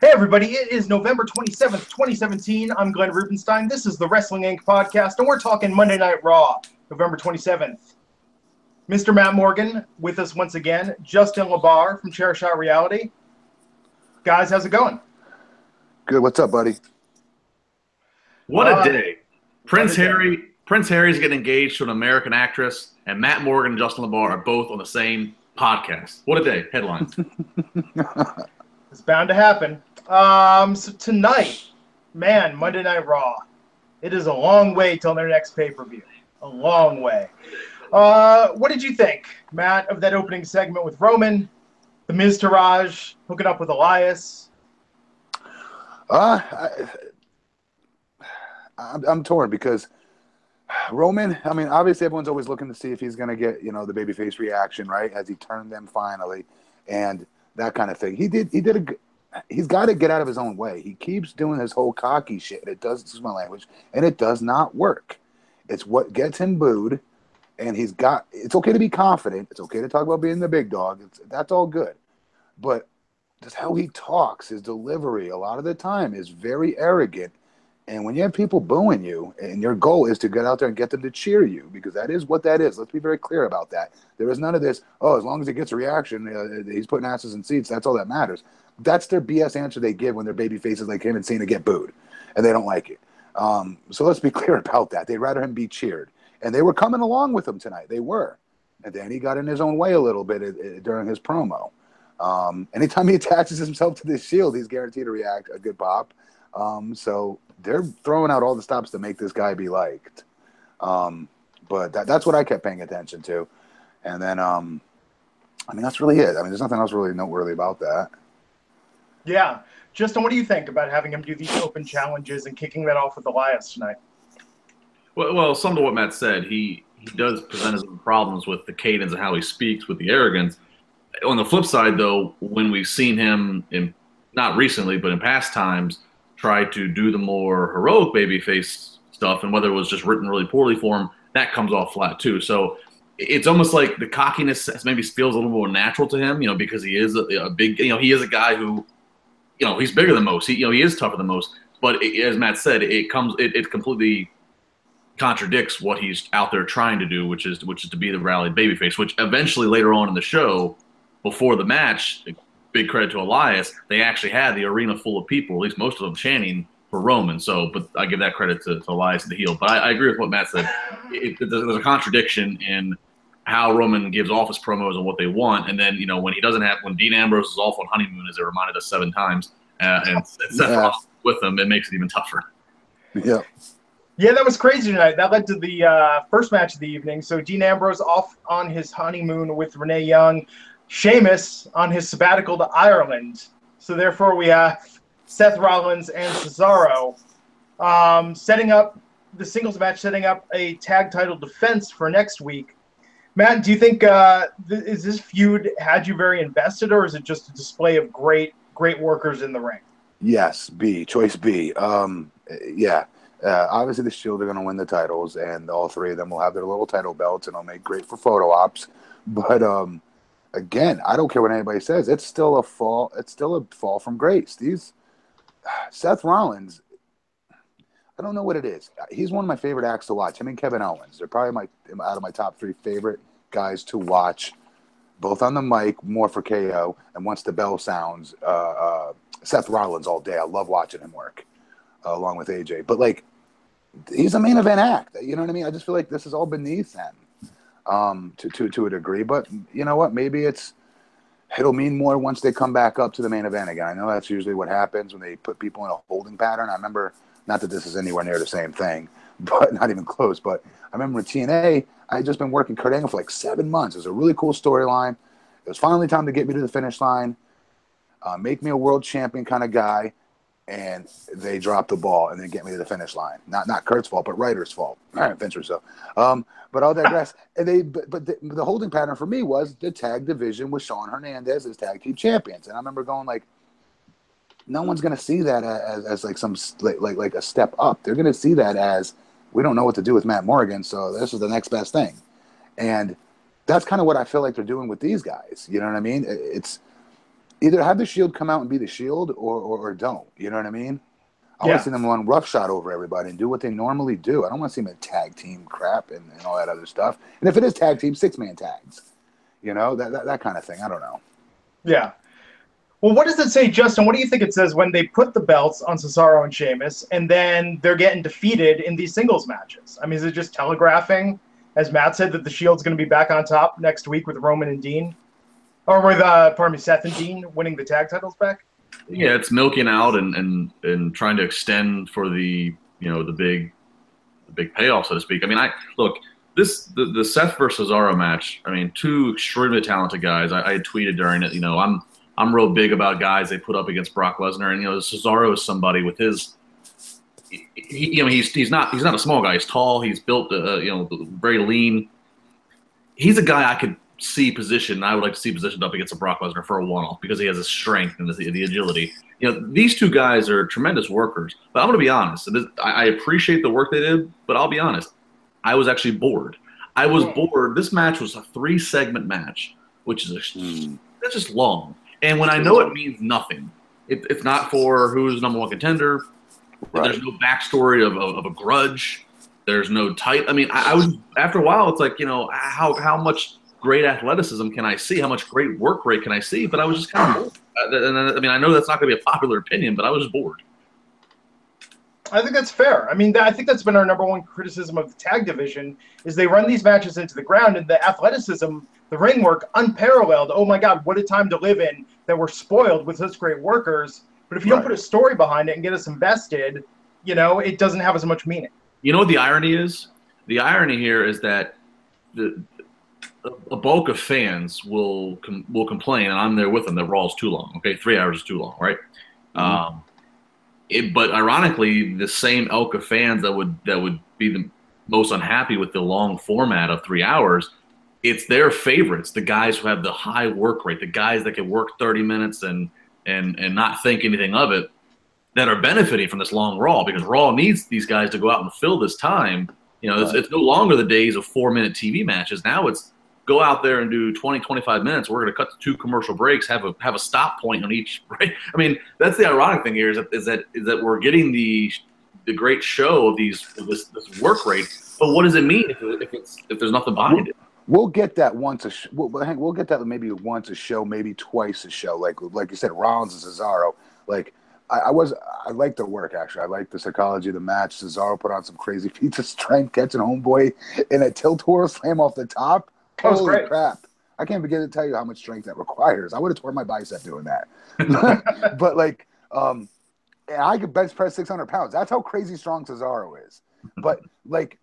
Hey, everybody, it is November 27th, 2017. I'm Glenn Rubenstein. This is the Wrestling Inc. podcast, and we're talking Monday Night Raw, November 27th. Mr. Matt Morgan with us once again, Justin LaBar from Chair Shot Reality. Guys, how's it going? Good. What's up, buddy? What Uh, a day. Prince what day. Harry Prince Harry's getting engaged to an American actress, and Matt Morgan and Justin LaBar are both on the same podcast. What a day. Headlines. It's bound to happen. Um, so tonight, man, Monday Night Raw. It is a long way till their next pay per view. A long way. Uh, what did you think, Matt, of that opening segment with Roman, the Miztourage hooking up with Elias? Uh, I, I'm, I'm torn because Roman. I mean, obviously, everyone's always looking to see if he's going to get you know the babyface reaction, right? As he turned them finally, and that kind of thing. He did. He did a. He's got to get out of his own way. He keeps doing his whole cocky shit. It does. This is my language, and it does not work. It's what gets him booed, and he's got. It's okay to be confident. It's okay to talk about being the big dog. It's, that's all good, but just how he talks, his delivery, a lot of the time is very arrogant. And when you have people booing you, and your goal is to get out there and get them to cheer you, because that is what that is. Let's be very clear about that. There is none of this. Oh, as long as he gets a reaction, uh, he's putting asses in seats. That's all that matters. That's their BS answer they give when their baby faces like him and Cena get booed, and they don't like it. Um, so let's be clear about that. They'd rather him be cheered, and they were coming along with him tonight. They were, and then he got in his own way a little bit uh, uh, during his promo. Um, anytime he attaches himself to this shield, he's guaranteed to react a good pop. Um, so they're throwing out all the stops to make this guy be liked. Um, but that, that's what I kept paying attention to. And then, um, I mean, that's really it. I mean, there's nothing else really noteworthy about that. Yeah. Justin, what do you think about having him do these open challenges and kicking that off with Elias tonight? well, well, some to what Matt said, he, he does present his own problems with the cadence and how he speaks, with the arrogance. On the flip side, though, when we've seen him in not recently, but in past times, try to do the more heroic babyface stuff, and whether it was just written really poorly for him, that comes off flat too. So it's almost like the cockiness maybe feels a little more natural to him, you know, because he is a, a big, you know, he is a guy who, you know, he's bigger than most. He, you know, he is tougher than most. But it, as Matt said, it comes, it, it completely contradicts what he's out there trying to do, which is which is to be the rallied babyface. Which eventually later on in the show, before the match, big credit to Elias, they actually had the arena full of people, at least most of them chanting for Roman. So, but I give that credit to, to Elias the heel. But I, I agree with what Matt said. It, it, there's a contradiction in how Roman gives off his promos and what they want, and then you know when he doesn't have when Dean Ambrose is off on honeymoon, as they reminded us seven times, uh, and Seth Yeah. Rollins with them, it makes it even tougher. Yeah. Yeah, that was crazy tonight. That led to the uh, first match of the evening. So Dean Ambrose off on his honeymoon with Renee Young, Sheamus on his sabbatical to Ireland. So therefore, we have Seth Rollins and Cesaro um, setting up the singles match, setting up a tag title defense for next week. Matt, do you think uh, th- is this feud had you very invested, or is it just a display of great, great workers in the ring? Yes, B. Choice B. Um, yeah. Uh, obviously, the Shield are going to win the titles, and all three of them will have their little title belts, and it'll make great for photo ops. But um, again, I don't care what anybody says. It's still a fall. It's still a fall from grace. These Seth Rollins. I don't know what it is. He's one of my favorite acts to watch. Him and Kevin Owens. They're probably my out of my top three favorite guys to watch. Both on the mic, more for KO, and once the bell sounds, uh, uh, Seth Rollins all day. I love watching him work, uh, along with AJ. But like, he's a main event act. You know what I mean? I just feel like this is all beneath them, um, to to to a degree. But you know what? Maybe it's it'll mean more once they come back up to the main event again. I know that's usually what happens when they put people in a holding pattern. I remember, not that this is anywhere near the same thing, but not even close. But I remember in TNA, I had just been working Kurt Angle for like seven months. It was a really cool storyline. It was finally time to get me to the finish line, uh, make me a world champion kind of guy, and they dropped the ball and then get me to the finish line. Not not Kurt's fault, but Ryder's fault. All right, Fincher. So, um, but I'll digress. and they, but, but the, the holding pattern for me was the tag division with Shawn Hernandez as tag team champions, and I remember going like, no one's going to see that as, as like some like, like like a step up. They're going to see that as we don't know what to do with Matt Morgan, so this is the next best thing, and that's kind of what I feel like they're doing with these guys. You know what I mean? It's either have the Shield come out and be the Shield, or or, or don't. You know what I mean? I Yeah. want to see them run roughshod over everybody and do what they normally do. I don't want to see them in tag team crap and, and all that other stuff. And if it is tag team, six man tags. You know that, that that kind of thing. I don't know. Yeah. Well, what does it say, Justin? What do you think it says when they put the belts on Cesaro and Sheamus, and then they're getting defeated in these singles matches? I mean, is it just telegraphing, as Matt said, that the Shield's going to be back on top next week with Roman and Dean, or with uh, pardon me, Seth and Dean winning the tag titles back? Yeah, it's milking out and and and trying to extend for the you know the big the big payoff, so to speak. I mean, I look this the, the Seth versus Cesaro match. I mean, two extremely talented guys. I, I tweeted during it. You know, I'm I'm real big about guys they put up against Brock Lesnar, and you know, Cesaro is somebody with his. He, you know, he's he's not he's not a small guy. He's tall. He's built. Uh, you know, very lean. He's a guy I could see positioned. I would like to see positioned up against a Brock Lesnar for a one-off because he has the strength and the, the agility. You know, these two guys are tremendous workers. But I'm going to be honest. this- I, I appreciate the work they did, but I'll be honest. I was actually bored. I was bored. This match was a three-segment match, which is a, Hmm. that's just long. And when I know it means nothing, it, it's not for who's the number one contender. Right. There's no backstory of, of, of a grudge. There's no tight. I mean, I, I was after a while. It's like you know how how much great athleticism can I see? How much great work rate can I see? But I was just kind of bored. Uh, and, I mean, I know that's not going to be a popular opinion, but I was bored. I think that's fair. I mean, that, I think that's been our number one criticism of the tag division is they run these matches into the ground and the athleticism, the ring work, unparalleled. Oh my God, what a time to live in that we're spoiled with such great workers. But if you don't put a story behind it and get us invested, you know, it doesn't have as much meaning. You know what the irony is? The irony here is that the a bulk of fans will com- will complain, and I'm there with them that Raw is too long. Okay, three hours is too long, right? Um, it, but ironically, the same elk of fans that would that would be the most unhappy with the long format of three hours, it's their favorites, the guys who have the high work rate, the guys that can work 30 minutes and and and not think anything of it, that are benefiting from this long Raw because Raw needs these guys to go out and fill this time. You know, it's, Right. it's no longer the days of four minute TV matches. Now it's go out there and do 20, 25 minutes. We're going to cut to two commercial breaks, have a have a stop point on each break. I mean, that's the ironic thing here is that is that is that we're getting the the great show of these this, this work rate. But what does it mean if, if it's if there's nothing behind it? We'll get that once a sh- we'll, we'll get that maybe once a show, maybe twice a show. Like like you said, Rollins and Cesaro. Like I, I was I like the work actually. I like the psychology of the match. Cesaro put on some crazy feats of strength, catching homeboy in a tilt twirl slam off the top. That Holy great. crap! I can't begin to tell you how much strength that requires. I would have torn my bicep doing that. but like, um, I could bench press 600 pounds. That's how crazy strong Cesaro is. But like,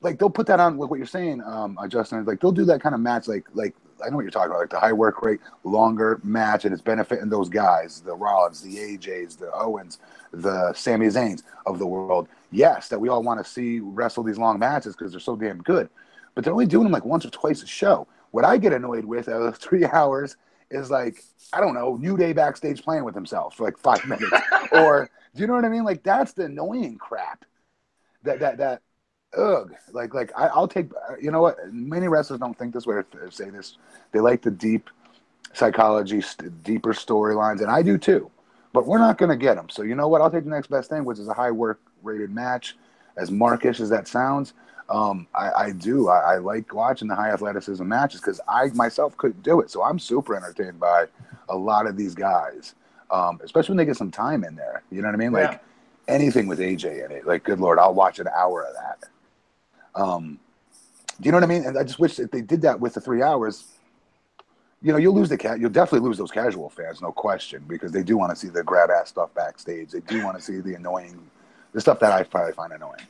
like they'll put that on like what you're saying, um, uh, Justin. Like they'll do that kind of match, like like I know what you're talking about, like the high work rate, longer match, and it's benefiting those guys, the Rollins, the AJs, the Owens, the Sami Zayns of the world. Yes, that we all want to see wrestle these long matches because they're so damn good. But they're only doing them like once or twice a show. What I get annoyed with out of three hours is like I don't know, New Day backstage playing with himself for like five minutes, or do you know what I mean? Like that's the annoying crap. That that that ugh, like like I, I'll take. You know what? Many wrestlers don't think this way or say this. They like the deep psychology, st- deeper storylines, and I do too. But we're not going to get them. So you know what? I'll take the next best thing, which is a high work rated match. As markish as that sounds, um, I, I do. I, I like watching the high athleticism matches because I myself couldn't do it. So I'm super entertained by a lot of these guys, um, especially when they get some time in there. You know what I mean? Like Yeah. anything with AJ in it. Like, good lord, I'll watch an hour of that. Um, do you know what I mean? And I just wish that they did that with the three hours. You know, you'll lose the cat. You'll definitely lose those casual fans, no question, because they do want to see the grab ass stuff backstage. They do want to see the annoying, the stuff that I probably find annoying.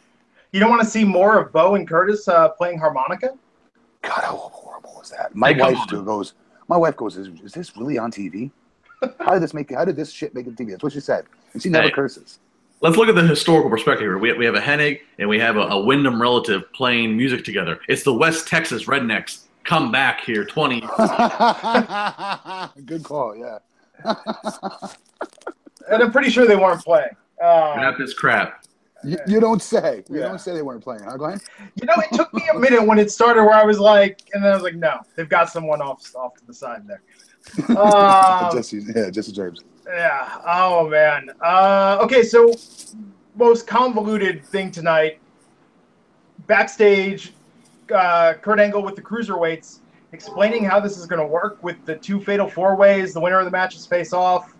You don't want to see more of Bo and Curtis uh, playing harmonica? God, how horrible is that? My Hey, wife too goes. My wife goes, is, "Is this really on TV? How did this make? How did this shit make it TV?" That's what she said, and she never Hey. curses. Let's look at the historical perspective here. We have, we have a Hennig and we have a, a Windham relative playing music together. It's the West Texas Rednecks come back here 20 Good call. Yeah. And I'm pretty sure they weren't playing. Uh, Wrap this crap. You, you don't say. You Yeah. don't say they weren't playing. Huh? Go ahead. you know, it took me a minute when it started where I was like, and then I was like, no, they've got someone off off to the side there. Uh, Jesse, yeah, Jesse James. Yeah. Oh man. Uh, okay, so most convoluted thing tonight. Backstage, uh, Kurt Angle with the cruiserweights explaining how this is going to work with the two fatal four ways. The winner of the matches face off.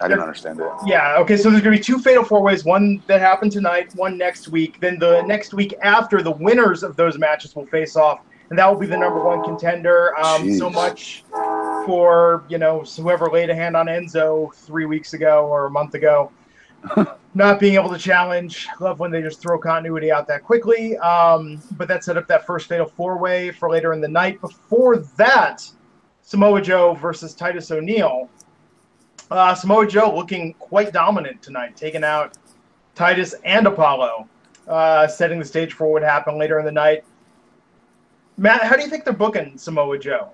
I didn't understand it. Yeah, okay, so there's going to be two fatal four ways, one that happened tonight, one next week. Then the next week after, the winners of those matches will face off, and that will be the number one contender. Um, so much for, you know, whoever laid a hand on Enzo three weeks ago or a month ago. Not being able to challenge. Love when they just throw continuity out that quickly. Um, but that set up that first fatal four way for later in the night. Before that, Samoa Joe versus Titus O'Neil. Uh, Samoa Joe looking quite dominant tonight, taking out Titus and Apollo, uh, setting the stage for what would happen later in the night. Matt, how do you think they're booking Samoa Joe?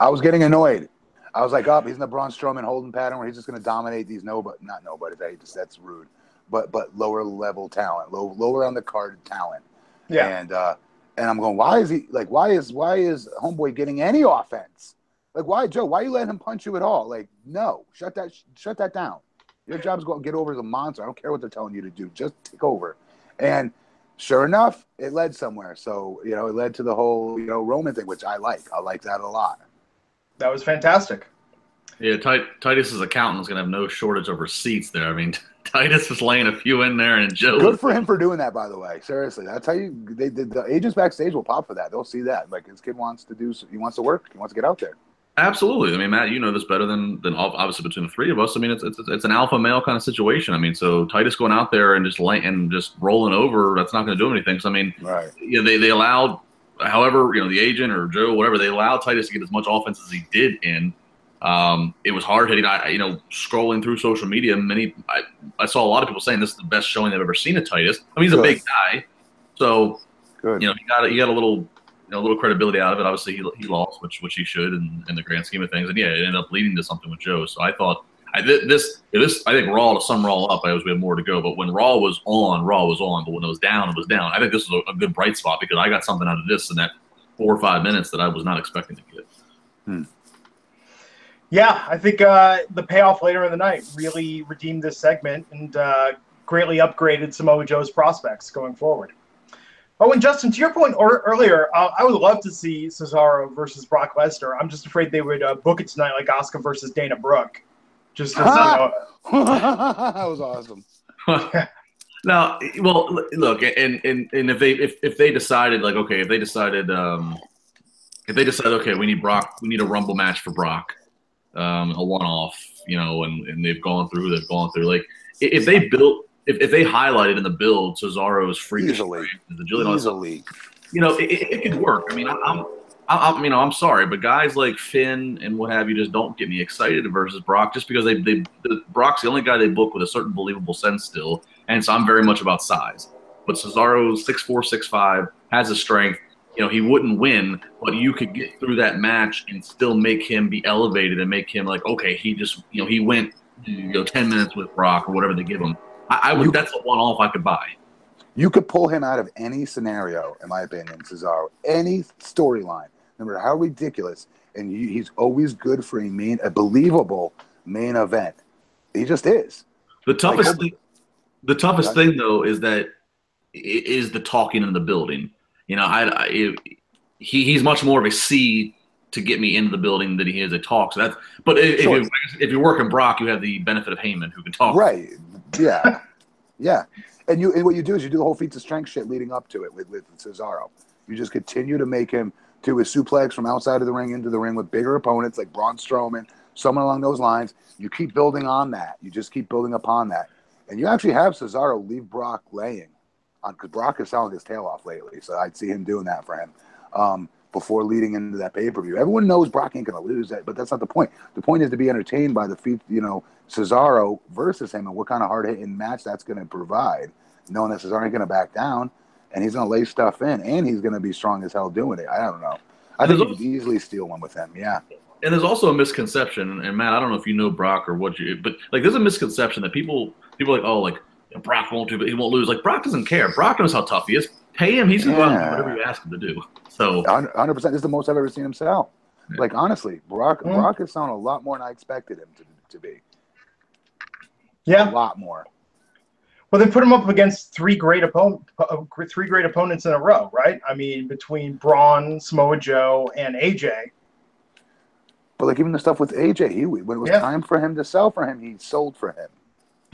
I was getting annoyed. I was like, up, he's in the Braun Strowman holding pattern where he's just going to dominate these nobody, not nobody. I to- that's rude, but but lower level talent, low lower on the card talent. Yeah, And uh, and I'm going, why is he like? Why is why is Homeboy getting any offense? Like, why, Joe? Why you letting him punch you at all? Like, no, shut that shut that down. Your job's go get over the monster. I don't care what they're telling you to do. Just take over. And sure enough, it led somewhere. So you know, it led to the whole you know Roman thing, which I like. I like that a lot. that was fantastic. Yeah, Tit- Titus's accountant is going to have no shortage of receipts there. I mean, Titus is laying a few in there, and Joe. Good for him for doing that, by the way. Seriously, that's how you. They, the, the agents backstage will pop for that. They'll see that. Like his kid wants to do. He wants to work. He wants to get out there. Absolutely. I mean, Matt, you know this better than than obviously between the three of us. I mean, it's it's, it's an alpha male kind of situation. I mean, so Titus going out there and just lay, and just rolling over, that's not going to do anything. So I mean, Right. you know, they they allowed, however, you know, the agent or Joe, whatever, they allowed Titus to get as much offense as he did in. Um, it was hard hitting. I, you know, scrolling through social media, many I, I saw a lot of people saying this is the best showing they've ever seen of Titus. I mean, he's a big guy, so Good. you know, he got he got a little, know, a little credibility out of it. Obviously, he, he lost, which which he should in, in the grand scheme of things. And yeah, it ended up leading to something with Joe. So I thought, I thi- this this I think Raw to sum Raw up. I was we have more to go, but when Raw was on, Raw was on. But when it was down, it was down. I think this was a, a good bright spot because I got something out of this in that four or five minutes that I was not expecting to get. Yeah, I think uh, the payoff later in the night really redeemed this segment and uh, greatly upgraded Samoa Joe's prospects going forward. Oh, and Justin, to your point or, earlier, uh, I would love to see Cesaro versus Brock Lesnar. I'm just afraid they would uh, book it tonight like Asuka versus Dana Brooke. Just as, you know, that was awesome. Now, well, look, and and and if they if, if they decided like okay, if they decided um, if they decide okay, we need Brock, we need a Rumble match for Brock, um, a one off, you know, and and they've gone through, they've gone through. Like if they built, if, if they highlighted in the build Cesaro's free Easily. the Julian, Easily. you know, it, it, could work. I mean, I, I'm. I, I'm, you know, I'm sorry, but guys like Finn and what have you just don't get me excited versus Brock, just because they, they, the, Brock's the only guy they book with a certain believable sense still, and so I'm very much about size. But Cesaro's six four, six five, has a strength. You know, he wouldn't win, but you could get through that match and still make him be elevated and make him like, okay, he just, you know, he went, you know, ten minutes with Brock or whatever they give him. I, I would. You- that's a one off I could buy. You could pull him out of any scenario, in my opinion, Cesaro, any storyline, no matter how ridiculous, and you, he's always good for a main, a believable main event. He just is. The toughest Like, thing, the toughest thing though is that is the talking in the building. You know, I, I it- he he's much more of a C to get me into the building than he is a talk. So that's but if, Sure. if, you, if you're working Brock, you have the benefit of Heyman who can talk. Right. Yeah. yeah. And you and what you do is you do the whole feats of strength shit leading up to it with, with Cesaro. You just continue to make him do his suplex from outside of the ring into the ring with bigger opponents like Braun Strowman, someone along those lines. You keep building on that. You just keep building upon that. And you actually have Cesaro leave Brock laying on because Brock is selling his tail off lately. So I'd see him doing that for him. Um, before leading into that pay per view, everyone knows Brock ain't to lose that, but that's not the point. The point is to be entertained by the feat, you know, Cesaro versus him and what kind of hard hitting match that's going to provide, knowing that Cesaro ain't going to back down and he's going to lay stuff in and he's going to be strong as hell doing it. I don't know. I think you could easily steal one with him. Yeah. And there's also a misconception, and Matt, I don't know if you know Brock or what you, but like there's a misconception that people people are like, oh, like Brock won't do, but he won't lose. Like Brock doesn't care. Brock knows how tough he is. Pay him. He's gonna go out and do Yeah. whatever you ask him to do. So 100%. This is the most I've ever seen him sell. Like honestly, Brock Mhm. Brock is sounding a lot more than I expected him to, to be. Yeah, a lot more. Well, they put him up against three great opponent, uh, three great opponents in a row, right? I mean, between Braun, Samoa Joe, and AJ. But like even the stuff with AJ, he when it was Yeah. time for him to sell for him, he sold for him.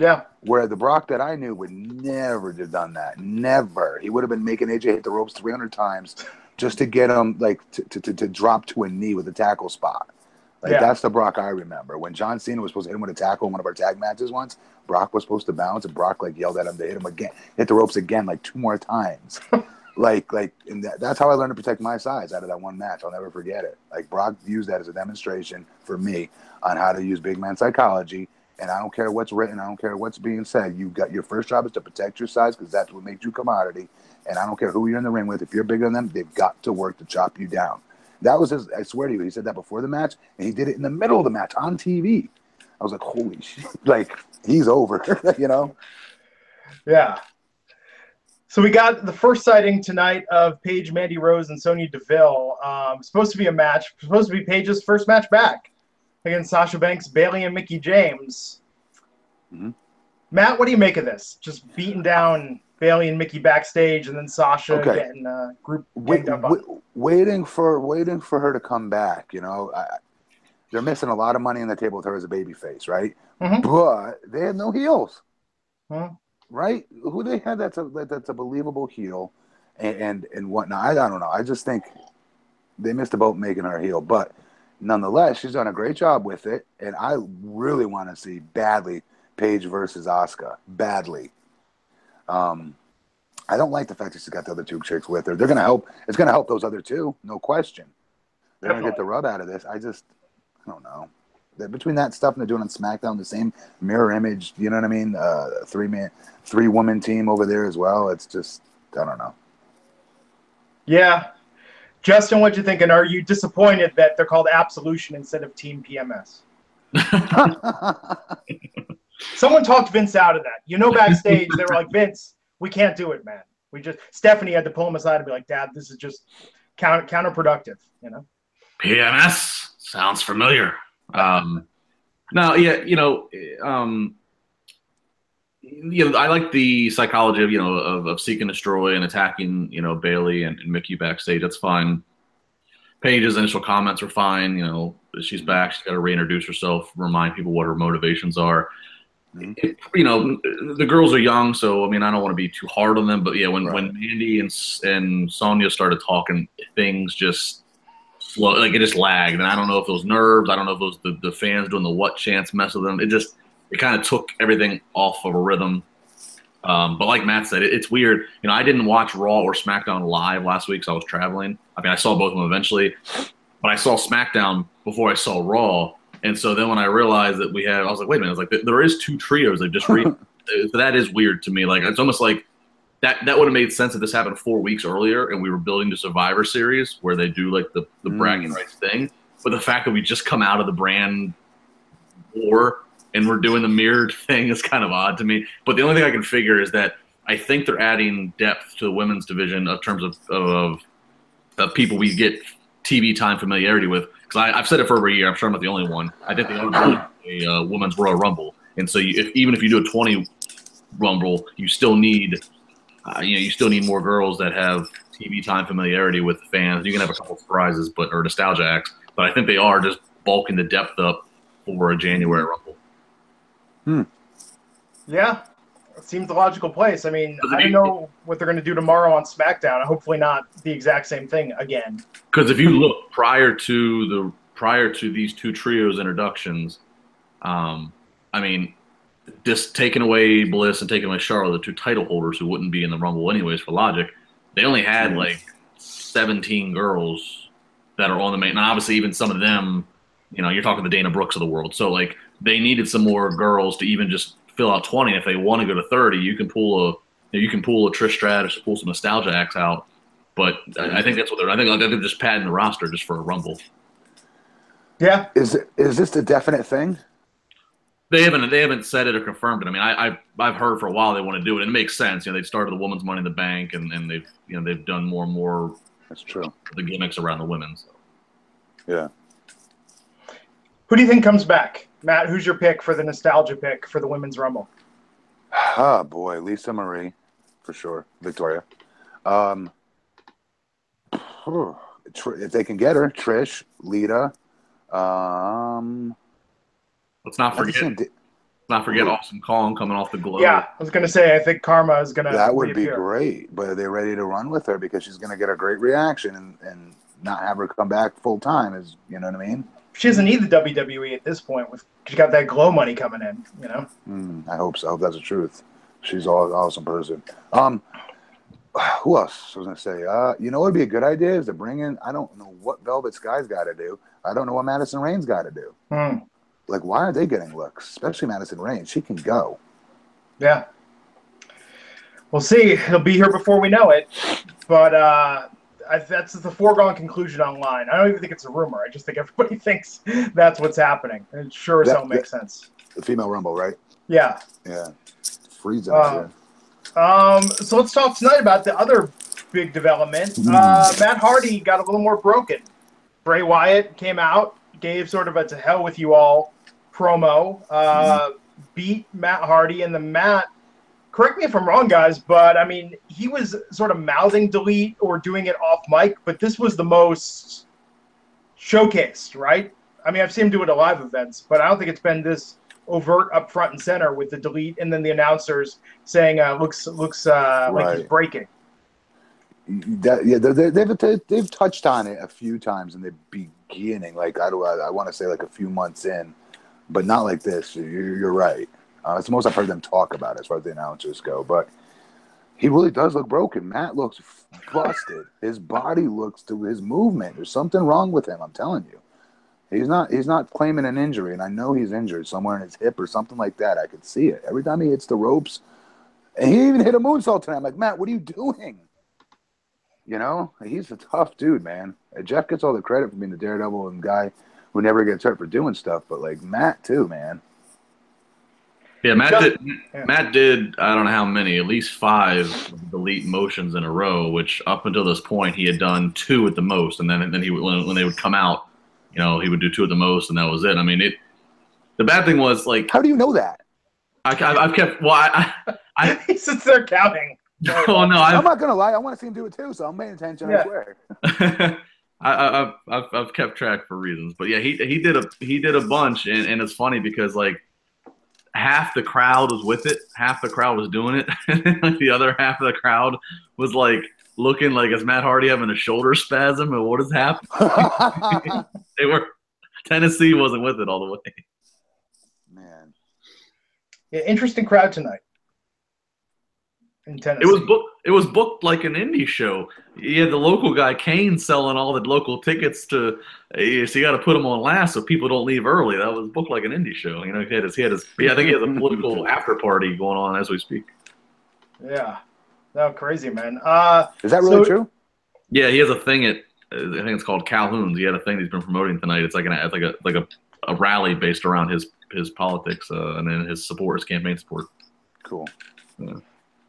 Yeah. Where the Brock that I knew would never have done that. Never. He would have been making AJ hit the ropes 300 times just to get him like to, to, to, to drop to a knee with a tackle spot. Like Yeah. that's the Brock I remember. When John Cena was supposed to hit him with a tackle in one of our tag matches once, Brock was supposed to bounce and Brock like yelled at him to hit him again, hit the ropes again like two more times. like like and that, that's how I learned to protect my size out of that one match. I'll never forget it. Like Brock used that as a demonstration for me on how to use big man psychology. And I don't care what's written, I don't care what's being said. You got your first job is to protect your size because that's what makes you commodity. And I don't care who you're in the ring with. If you're bigger than them, they've got to work to chop you down. That was his. I swear to you, he said that before the match, and he did it in the middle of the match on TV. I was like, holy shit! Like he's over, you know. Yeah. So we got the first sighting tonight of Paige, Mandy Rose, and Sonya Deville. Um, supposed to be a match. Supposed to be Paige's first match back against Sasha Banks, Bayley, and Mickie James. Mhm. Matt, what do you make of this? Just beating down Bayley and Mickey backstage, and then Sasha Okay. getting uh, group Wait, up wait, waiting for waiting for her to come back. You know, I, they're missing a lot of money on the table with her as a baby face, right? Mhm. But they had no heels, Huh? right? Who they had that's a that's a believable heel, and and, and whatnot. I, I don't know. I just think they missed the boat making her heel, but nonetheless, she's done a great job with it, and I really want to see badly Paige versus Asuka badly. Um, I don't like the fact that she's got the other two chicks with her. They're gonna help. It's gonna help those other two, no question. They're gonna get the rub out of this. I just, I don't know. Between that stuff and they're doing on SmackDown, the same mirror image. You know what I mean? Uh, three man, three woman team over there as well. It's just, I don't know. Yeah. Justin, what you thinking? Are you disappointed that they're called Absolution instead of Team PMS? Someone talked Vince out of that. You know, backstage they were like, Vince, we can't do it, man. We just Stephanie had to pull him aside and be like, Dad, this is just counter counterproductive. You know? PMS sounds familiar. Um, no, yeah, you know, um, you know, I like the psychology of you know of, of seek and destroy and attacking you know Bayley and, and Mickie backstage. That's fine. Paige's initial comments were fine. You know, she's back. She's got to reintroduce herself, remind people what her motivations are. Mhm. It- you know, the girls are young, so I mean, I don't want to be too hard on them. But yeah, when Right. when Mandy and and Sonya started talking, things just slow, like it just lagged. And I don't know if it was nerves. I don't know if it was the, the fans doing the what chance mess with them. It just it kind of took everything off of a rhythm. Um, but like Matt said, it, it's weird. You know, I didn't watch Raw or SmackDown live last week, so I was traveling. I mean, I saw both of them eventually, but I saw SmackDown before I saw Raw. And so then when I realized that we had, I was like, wait a minute, I was like, there- there is two trios. They've just re- that is weird to me. Like it's almost like that that would have made sense if this happened four weeks earlier and we were building the Survivor Series where they do like the the Mm. bragging rights thing. But the fact that we just come out of the brand war and we're doing the mirrored thing is kind of odd to me. But the only thing I can figure is that I think they're adding depth to the women's division in terms of of, of people we get TV time familiarity with. Because I've said it for over a year. I'm sure I'm not the only one. I think they ought to do a uh, women's Royal Rumble, and so you, if, even if you do a 20 Rumble, you still need uh, you know you still need more girls that have TV time familiarity with the fans. You can have a couple surprises, but or nostalgia acts. But I think they are just bulking the depth up for a January Rumble. Yeah. It seems the logical place. I mean, I don't big- know what they're gonna do tomorrow on SmackDown. Hopefully not the exact same thing again. Because if you look prior to the prior to these two trios introductions, um, I mean, just taking away Bliss and taking away Charlotte, the two title holders who wouldn't be in the Rumble anyways for logic, they only had like 17 girls that are on the main. And obviously, even some of them, you know, you're talking the Dana Brookes of the world. So like, they needed some more girls to even just fill out 20. If they want to go to 30, you can pull a you can pull a Trish Stratus, pull some nostalgia acts out. But I I think that's what they're. I think they're just padding the roster just for a Rumble. Yeah. Is it, is this a definite thing? They haven't they haven't said it or confirmed it. I mean, I, I've I've heard for a while they want to do it, and it makes sense. You know, they started the women's Money in the Bank, and, and they've you know they've done more and more That's true. the gimmicks around the women's. Yeah. Who do you think comes back? Matt, who's your pick for the nostalgia pick for the women's rumble? Oh boy, Lisa Marie, for sure. Victoria. Um, if they can get her, Trish, Lita. Um, let's not forget. Let's not forget Awesome Kong coming off the GLOW. Yeah, I was gonna say I think Karma is gonna. That would reappear. be great, but are they ready to run with her because she's gonna get a great reaction and, and not have her come back full time? Is you know what I mean? She doesn't need the WWE at this point. With she got that GLOW money coming in, you know. Mm, I hope so. I hope that's the truth. She's all awesome person. Um, who else I was gonna say? Uh, you know what would be a good idea is to bring in. I don't know what Velvet Sky's got to do. I don't know what Madison Rayne's got to do. Mm. Like, why are they getting looks? Especially Madison Rayne. She can go. Yeah. We'll see. He'll be here before we know it. But uh, I, that's the foregone conclusion online. I don't even think it's a rumor. I just think everybody thinks that's what's happening. It sure as hell makes sense. The female rumble, right? Yeah. Yeah. Freeze out uh, um, so let's talk tonight about the other big development. Mm. Uh, Matt Hardy got a little more broken. Bray Wyatt came out, gave sort of a to hell with you all promo, uh, mm. beat Matt Hardy, and the Matt, correct me if I'm wrong, guys, but I mean, he was sort of mouthing delete or doing it off mic, but this was the most showcased, right? I mean, I've seen him do it at live events, but I don't think it's been this overt up front and center with the delete and then the announcers saying uh, looks looks uh, right. like he's breaking. That, yeah, they, they've they've touched on it a few times in the beginning. Like I do, I, I want to say like a few months in, but not like this. You're, you're right. Uh, it's the most I've heard them talk about as far as the announcers go. But he really does look broken. Matt looks busted. his body looks to his movement. There's something wrong with him. I'm telling you. He's not he's not claiming an injury, and I know he's injured somewhere in his hip or something like that. I could see it every time he hits the ropes, and he even hit a moonsault tonight. I'm like, Matt, what are you doing? You know, he's a tough dude, man. Jeff gets all the credit for being the daredevil and guy who never gets hurt for doing stuff, but like Matt too, man. Yeah, Matt did. Matt did. I don't know how many, at least five delete motions in a row. Which up until this point, he had done two at the most, and then and then he when, when they would come out, you know, he would do two at the most, and that was it. I mean, it. The bad thing was like. How do you know that? I, have kept. Well, I. I he sits there counting. Oh no! i am not gonna lie. I want to see him do it too, so I'm paying attention. Yeah. I swear. I, have I've kept track for reasons, but yeah, he he did a he did a bunch, and, and it's funny because like half the crowd was with it, half the crowd was doing it, and the other half of the crowd was like looking like is Matt Hardy having a shoulder spasm and what is happening? they were Tennessee wasn't with it all the way. Man, yeah, interesting crowd tonight in Tennessee. It was booked. It was booked like an indie show. You had the local guy Kane selling all the local tickets to. So you got to put them on last so people don't leave early. That was booked like an indie show. You know, he had his. He had his. Yeah, I think he has a political after party going on as we speak. Yeah, that crazy man. Uh, Is that really so, true? Yeah, he has a thing at. I think it's called Calhoun's. He had a thing he's been promoting tonight. It's like an it's like a like a, a rally based around his his politics uh, and then his support, his campaign support. Cool. Yeah.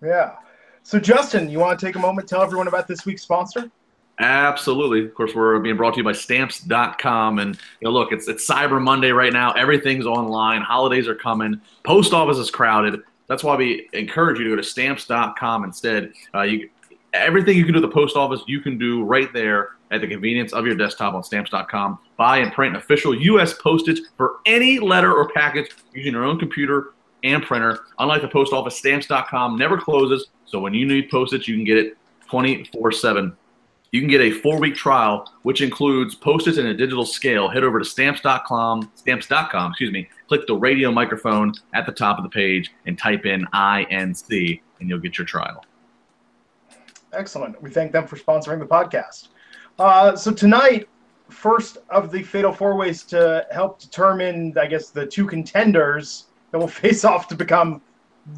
Yeah. So, Justin, you want to take a moment, tell everyone about this week's sponsor? Absolutely. Of course, we're being brought to you by stamps.com. And you know, look, it's it's Cyber Monday right now. Everything's online. Holidays are coming. Post office is crowded. That's why we encourage you to go to stamps.com instead. Uh, you, everything you can do at the post office, you can do right there at the convenience of your desktop on stamps.com. Buy and print official U.S. postage for any letter or package using your own computer and printer. Unlike the post office, stamps.com never closes. So when you need postage, you can get it 24 7. You can get a four week trial, which includes postage in a digital scale. Head over to stamps.com, stamps.com, excuse me, click the radio microphone at the top of the page and type in INC, and you'll get your trial. Excellent. We thank them for sponsoring the podcast. Uh, so tonight, first of the fatal four ways to help determine, I guess, the two contenders that will face off to become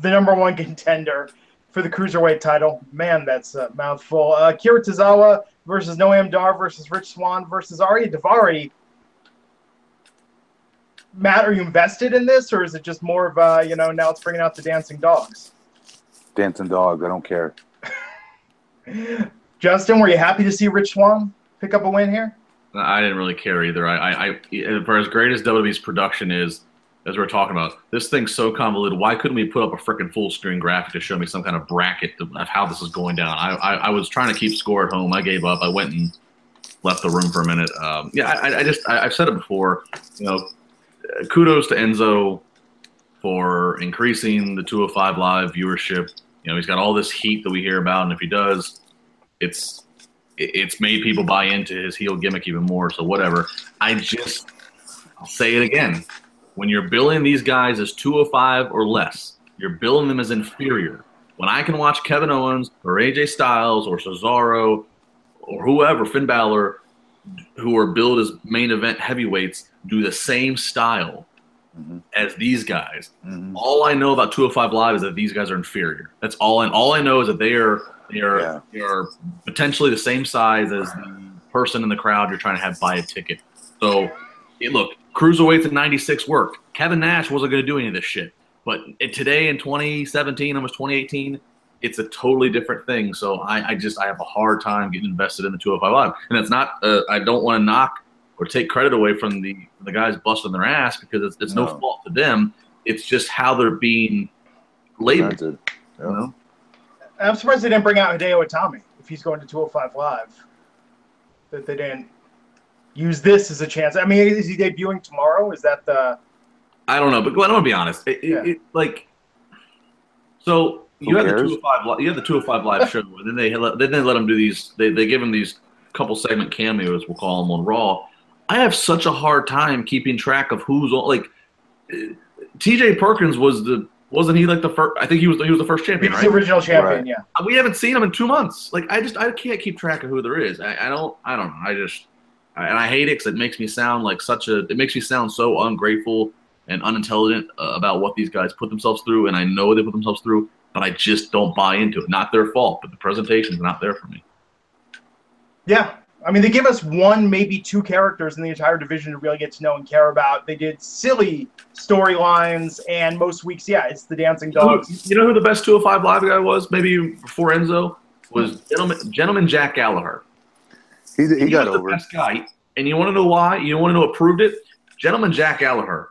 the number one contender for the cruiserweight title. Man, that's a mouthful. Uh, Kira Tozawa versus Noam Dar versus Rich Swann versus Ariya Daivari. Matt, are you invested in this, or is it just more of a, you know, now it's bringing out the dancing dogs? Dancing dogs, I don't care. Justin, were you happy to see Rich Swann pick up a win here? I didn't really care either. I, I, I for as great as WWE's production is, as we are talking about, this thing's so convoluted. Why couldn't we put up a freaking full screen graphic to show me some kind of bracket of how this is going down? I, I, I was trying to keep score at home. I gave up. I went and left the room for a minute. Um, yeah, I, I just I, I've said it before. You know, kudos to Enzo for increasing the 205 live viewership. You know, he's got all this heat that we hear about, and if he does, it's it's made people buy into his heel gimmick even more. So whatever. I just I'll say it again. When you're billing these guys as 205 or less, you're billing them as inferior. When I can watch Kevin Owens or AJ Styles or Cesaro or whoever, Finn Balor, who are billed as main event heavyweights, do the same style mm-hmm. as these guys. Mm-hmm. All I know about 205 Live is that these guys are inferior. That's all. And all I know is that they are they are yeah. they are potentially the same size as the person in the crowd you're trying to have buy a ticket. So, it, look, cruiserweights in '96 worked. Kevin Nash wasn't going to do any of this shit. But today in 2017, almost 2018, it's a totally different thing. So I, I, just I have a hard time getting invested in the 205 Live, and it's not. Uh, I don't want to knock or take credit away from the the guys busting their ass because it's, it's no. no fault to them. It's just how they're being labeled. You know? I'm surprised they didn't bring out Hideo Itami if he's going to 205 Live. That they didn't use this as a chance. I mean, is he debuting tomorrow? Is that the? I don't know, but Glenn, I'm gonna be honest. It, yeah. it, like, so you have the 205 you have the two oh five live show, and then they let, then they let them do these. They they give them these couple segment cameos. We'll call them on Raw. I have such a hard time keeping track of who's on. Like, eh, T.J. Perkins was the wasn't he like the first? I think he was he was the first champion, He's right? The original champion, right. yeah. We haven't seen him in two months. Like, I just I can't keep track of who there is. I, I don't I don't know. I just and I hate it because it makes me sound like such a. It makes me sound so ungrateful and unintelligent uh, about what these guys put themselves through, and I know they put themselves through, but I just don't buy into it. Not their fault, but the presentation's not there for me. Yeah, I mean, they give us one, maybe two characters in the entire division to really get to know and care about. They did silly storylines, and most weeks, yeah, it's the dancing dogs. You know who the best 205 Live guy was? Maybe before Enzo was gentleman, gentleman Jack Gallagher. He, he, he got over. the best guy, and you want to know why? You want to know what proved it? Gentleman Jack Gallagher.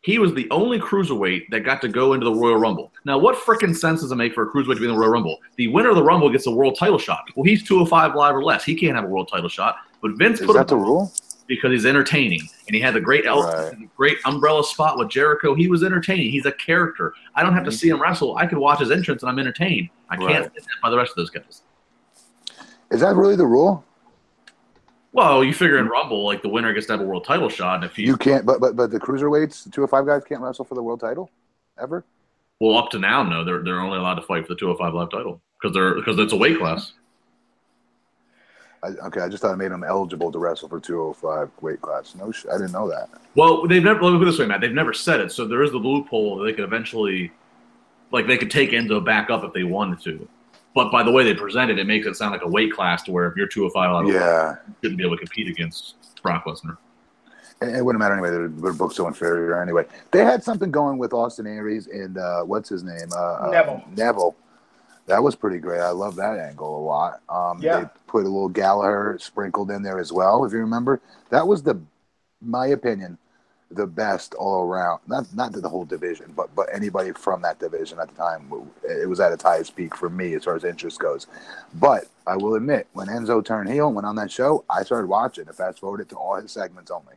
He was the only cruiserweight that got to go into the Royal Rumble. Now, what freaking sense does it make for a cruiserweight to be in the Royal Rumble? The winner of the Rumble gets a world title shot. Well, he's 205 live or less. He can't have a world title shot. But Vince Is put that the rule? because he's entertaining and he had the great right. great umbrella spot with Jericho. He was entertaining. He's a character. I don't have to mm-hmm. see him wrestle. I can watch his entrance and I'm entertained. I can't right. that by the rest of those guys. Is that really the rule? Well, you figure in mm. Rumble, like the winner gets to have a world title shot, and if you, you can't, but but but the cruiserweights, the two hundred five guys can't wrestle for the world title, ever. Well, up to now, no, they're they're only allowed to fight for the two hundred five live title because they're because it's a weight class. I, okay, I just thought I made them eligible to wrestle for 205 weight class. No, sh- I didn't know that. Well, they've never. Let me put this way, Matt. They've never said it, so there is the loophole that they could eventually, like, they could take Enzo back up if they wanted to. But by the way they present it, it makes it sound like a weight class to where if you're 205, yeah, you shouldn't be able to compete against Brock Lesnar. It wouldn't matter anyway. They're, they're booked so inferior anyway. They had something going with Austin Aries and uh, what's his name? Uh, Neville. Uh, Neville that was pretty great. I love that angle a lot. Um, yeah. They put a little Gallagher sprinkled in there as well, if you remember. That was the, my opinion, the best all around. Not not the whole division, but but anybody from that division at the time, it was at its highest peak for me as far as interest goes. But I will admit, when Enzo turned heel and went on that show, I started watching and fast forwarded to all his segments only.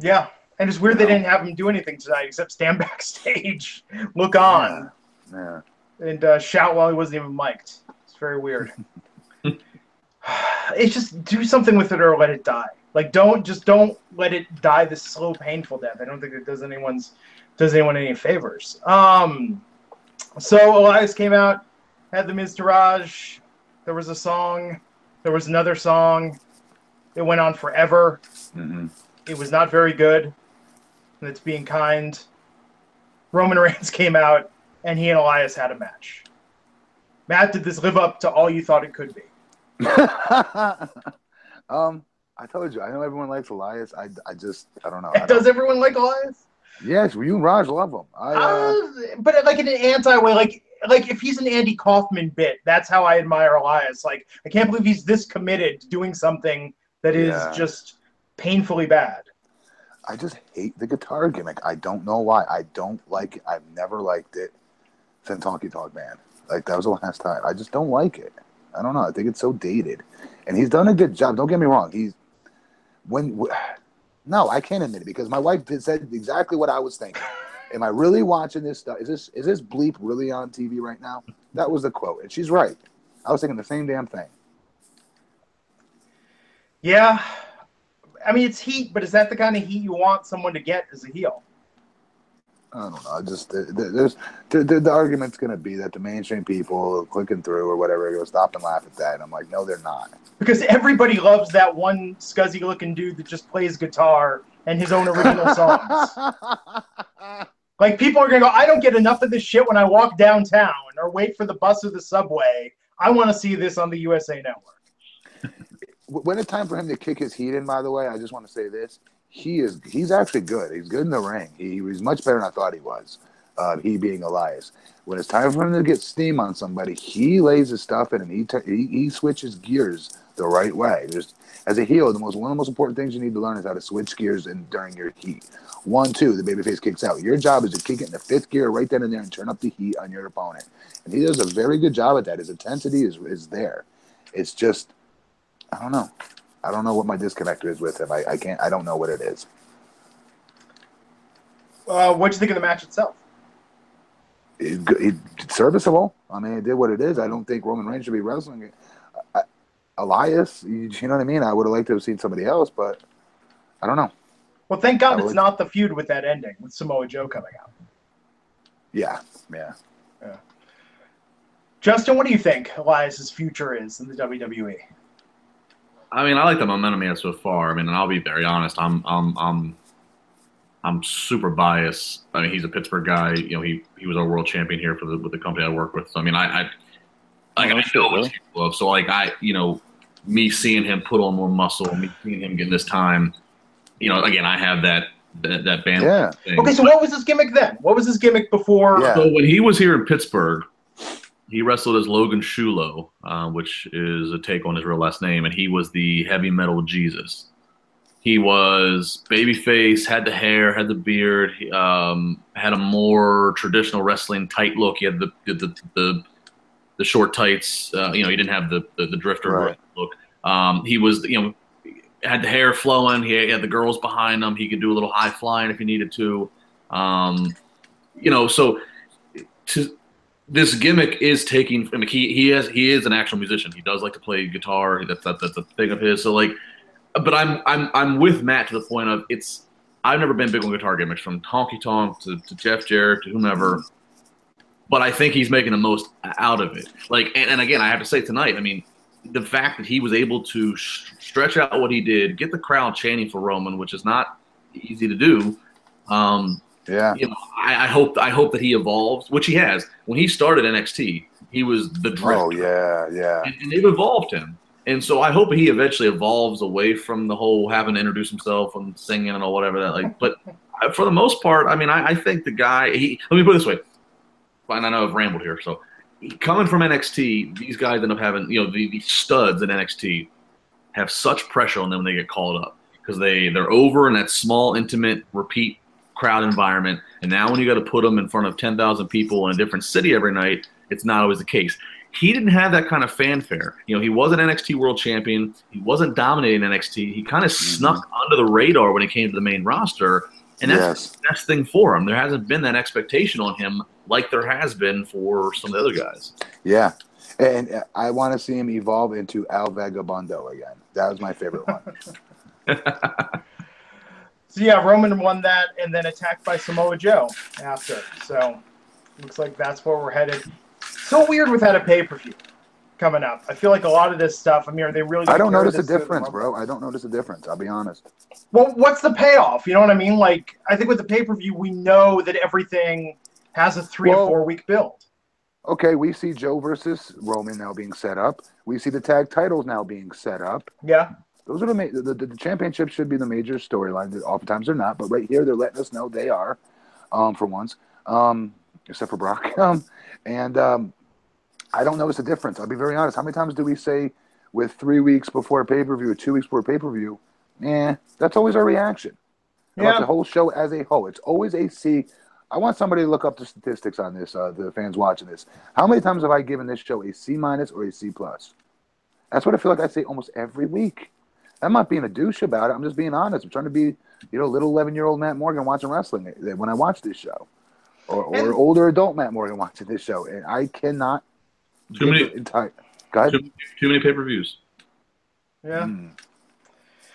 Yeah, and it's weird you they know? didn't have him do anything tonight except stand backstage, look on. Yeah. yeah and uh, shout while he wasn't even mic'd. It's very weird. it's just do something with it or let it die. Like don't just don't let it die this slow, painful death. I don't think it does anyone's does anyone any favors. Um, so Elias came out, had the Miztourage. There was a song. There was another song. It went on forever. Mm-hmm. It was not very good. And it's being kind. Roman Reigns came out and he and Elias had a match. Matt, did this live up to all you thought it could be? um, I told you, I know everyone likes Elias. I, I just, I don't know. I Does don't... everyone like Elias? Yes, you and Raj love him. I, uh... Uh, but like in an anti way, like like if he's an Andy Kaufman bit, that's how I admire Elias. Like I can't believe he's this committed to doing something that is yeah. just painfully bad. I just hate the guitar gimmick. I don't know why. I don't like it. I've never liked it since Honky Tonk Man. Like that was the last time. I just don't like it. I don't know. I think it's so dated, and he's done a good job. Don't get me wrong. He's when no, I can't admit it because my wife did, said exactly what I was thinking. Am I really watching this stuff? Is this is this bleep really on TV right now? That was the quote, and she's right. I was thinking the same damn thing. Yeah, I mean it's heat, but is that the kind of heat you want someone to get as a heel? I don't know. I Just there's the, the, the argument's going to be that the mainstream people clicking through or whatever go stop and laugh at that. And I'm like, no, they're not. Because everybody loves that one scuzzy looking dude that just plays guitar and his own original songs. like people are going to go, I don't get enough of this shit when I walk downtown or wait for the bus or the subway. I want to see this on the USA Network. when it's time for him to kick his heat in, by the way, I just want to say this he is he's actually good. He's good in the ring. He, he's much better than I thought he was. Uh, he being Elias. When it's time for him to get steam on somebody, he lays his stuff in and he, t- he, he switches gears the right way. Just as a heel, the most one of the most important things you need to learn is how to switch gears in, during your heat. One, two, the babyface kicks out. Your job is to kick it in the fifth gear right then and there and turn up the heat on your opponent. And he does a very good job at that. His intensity is is there. It's just I don't know. I don't know what my disconnect is with him. I, I can't. I don't know what it is. Uh, what do you think of the match itself? It, it, serviceable. I mean, it did what it is. I don't think Roman Reigns should be wrestling it. I, Elias, you, you, know what I mean? I would have liked to have seen somebody else, but I don't know. Well, thank God it's not the feud with that ending with Samoa Joe coming out. Yeah, yeah, yeah. Justin, what do you think Elias's future is in the WWE? I mean, I like the momentum he has so far. I mean, and I'll be very honest. I'm, I'm, I'm, I'm super biased. I mean, he's a Pittsburgh guy. You know, he he was our world champion here for the with the company I work with. So I mean, I, I like oh, I know what really? So like I, you know, me seeing him put on more muscle, me seeing him getting this time. You know, again, I have that that, that band. Yeah. Thing. Okay, so what was his gimmick then? What was his gimmick before? Yeah. So when he was here in Pittsburgh, he wrestled as Logan Shulo, uh, which is a take on his real last name, and he was the heavy metal Jesus. He was babyface, had the hair, had the beard, um, had a more traditional wrestling tight look. He had the the the, the short tights. Uh, you know, he didn't have the the, the drifter right. look. Um, he was you know had the hair flowing. He had the girls behind him. He could do a little high flying if he needed to. Um, you know, so to this gimmick is taking. I mean, he he has he is an actual musician. He does like to play guitar. That's that, that's a thing of his. So like, but I'm I'm I'm with Matt to the point of it's. I've never been big on guitar gimmicks from Honky Tonk to, to Jeff Jarrett to whomever. But I think he's making the most out of it. Like, and, and again, I have to say tonight. I mean, the fact that he was able to sh- stretch out what he did, get the crowd chanting for Roman, which is not easy to do. Um, yeah. You know, I, I, hope I hope that he evolves, which he has. When he started NXT, he was the oh, drifter. Oh yeah, yeah. And, and, they've evolved him. And so I hope he eventually evolves away from the whole having to introduce himself and singing and all whatever that like. But for the most part, I mean, I, I think the guy. He let me put it this way. Fine, I know I've rambled here. So coming from NXT, these guys end up having you know the, the studs in NXT have such pressure on them when they get called up because they they're over in that small, intimate, repeat crowd environment. And now when you got to put him in front of 10,000 people in a different city every night, it's not always the case. He didn't have that kind of fanfare. You know, he was an NXT world champion. He wasn't dominating NXT. He kind of mm-hmm. snuck under the radar when he came to the main roster. And that's yes. the best thing for him. There hasn't been that expectation on him like there has been for some of the other guys. Yeah. And I want to see him evolve into El Vagabundo again. That was my favorite one. So yeah, Roman won that and then attacked by Samoa Joe after. So looks like that's where we're headed. So weird without a pay per view coming up. I feel like a lot of this stuff. I mean, are they really? I don't notice a difference, bro. I don't notice a difference. I'll be honest. Well, what's the payoff? You know what I mean? Like, I think with the pay per view, we know that everything has a three well, or four week build. Okay, we see Joe versus Roman now being set up. We see the tag titles now being set up. Yeah. Those are the, ma- the, the, the championship should be the major storyline. Oftentimes they're not, but right here they're letting us know they are, um, for once, um, except for Brock. Um, and um, I don't notice a difference. I'll be very honest. How many times do we say with three weeks before a pay per view, or two weeks before pay per view, Yeah, that's always our reaction. About Yeah. the whole show as a whole. It's always a C. I want somebody to look up the statistics on this, uh, the fans watching this. How many times have I given this show a C minus or a C plus? That's what I feel like I say almost every week. I'm not being a douche about it. I'm just being honest. I'm trying to be, you know, little 11 year old Matt Morgan watching wrestling uh, when I watch this show, or, or And- older adult Matt Morgan watching this show, and I cannot. Too many, give the entire. Go ahead. too, too many pay per views. Yeah. Mm.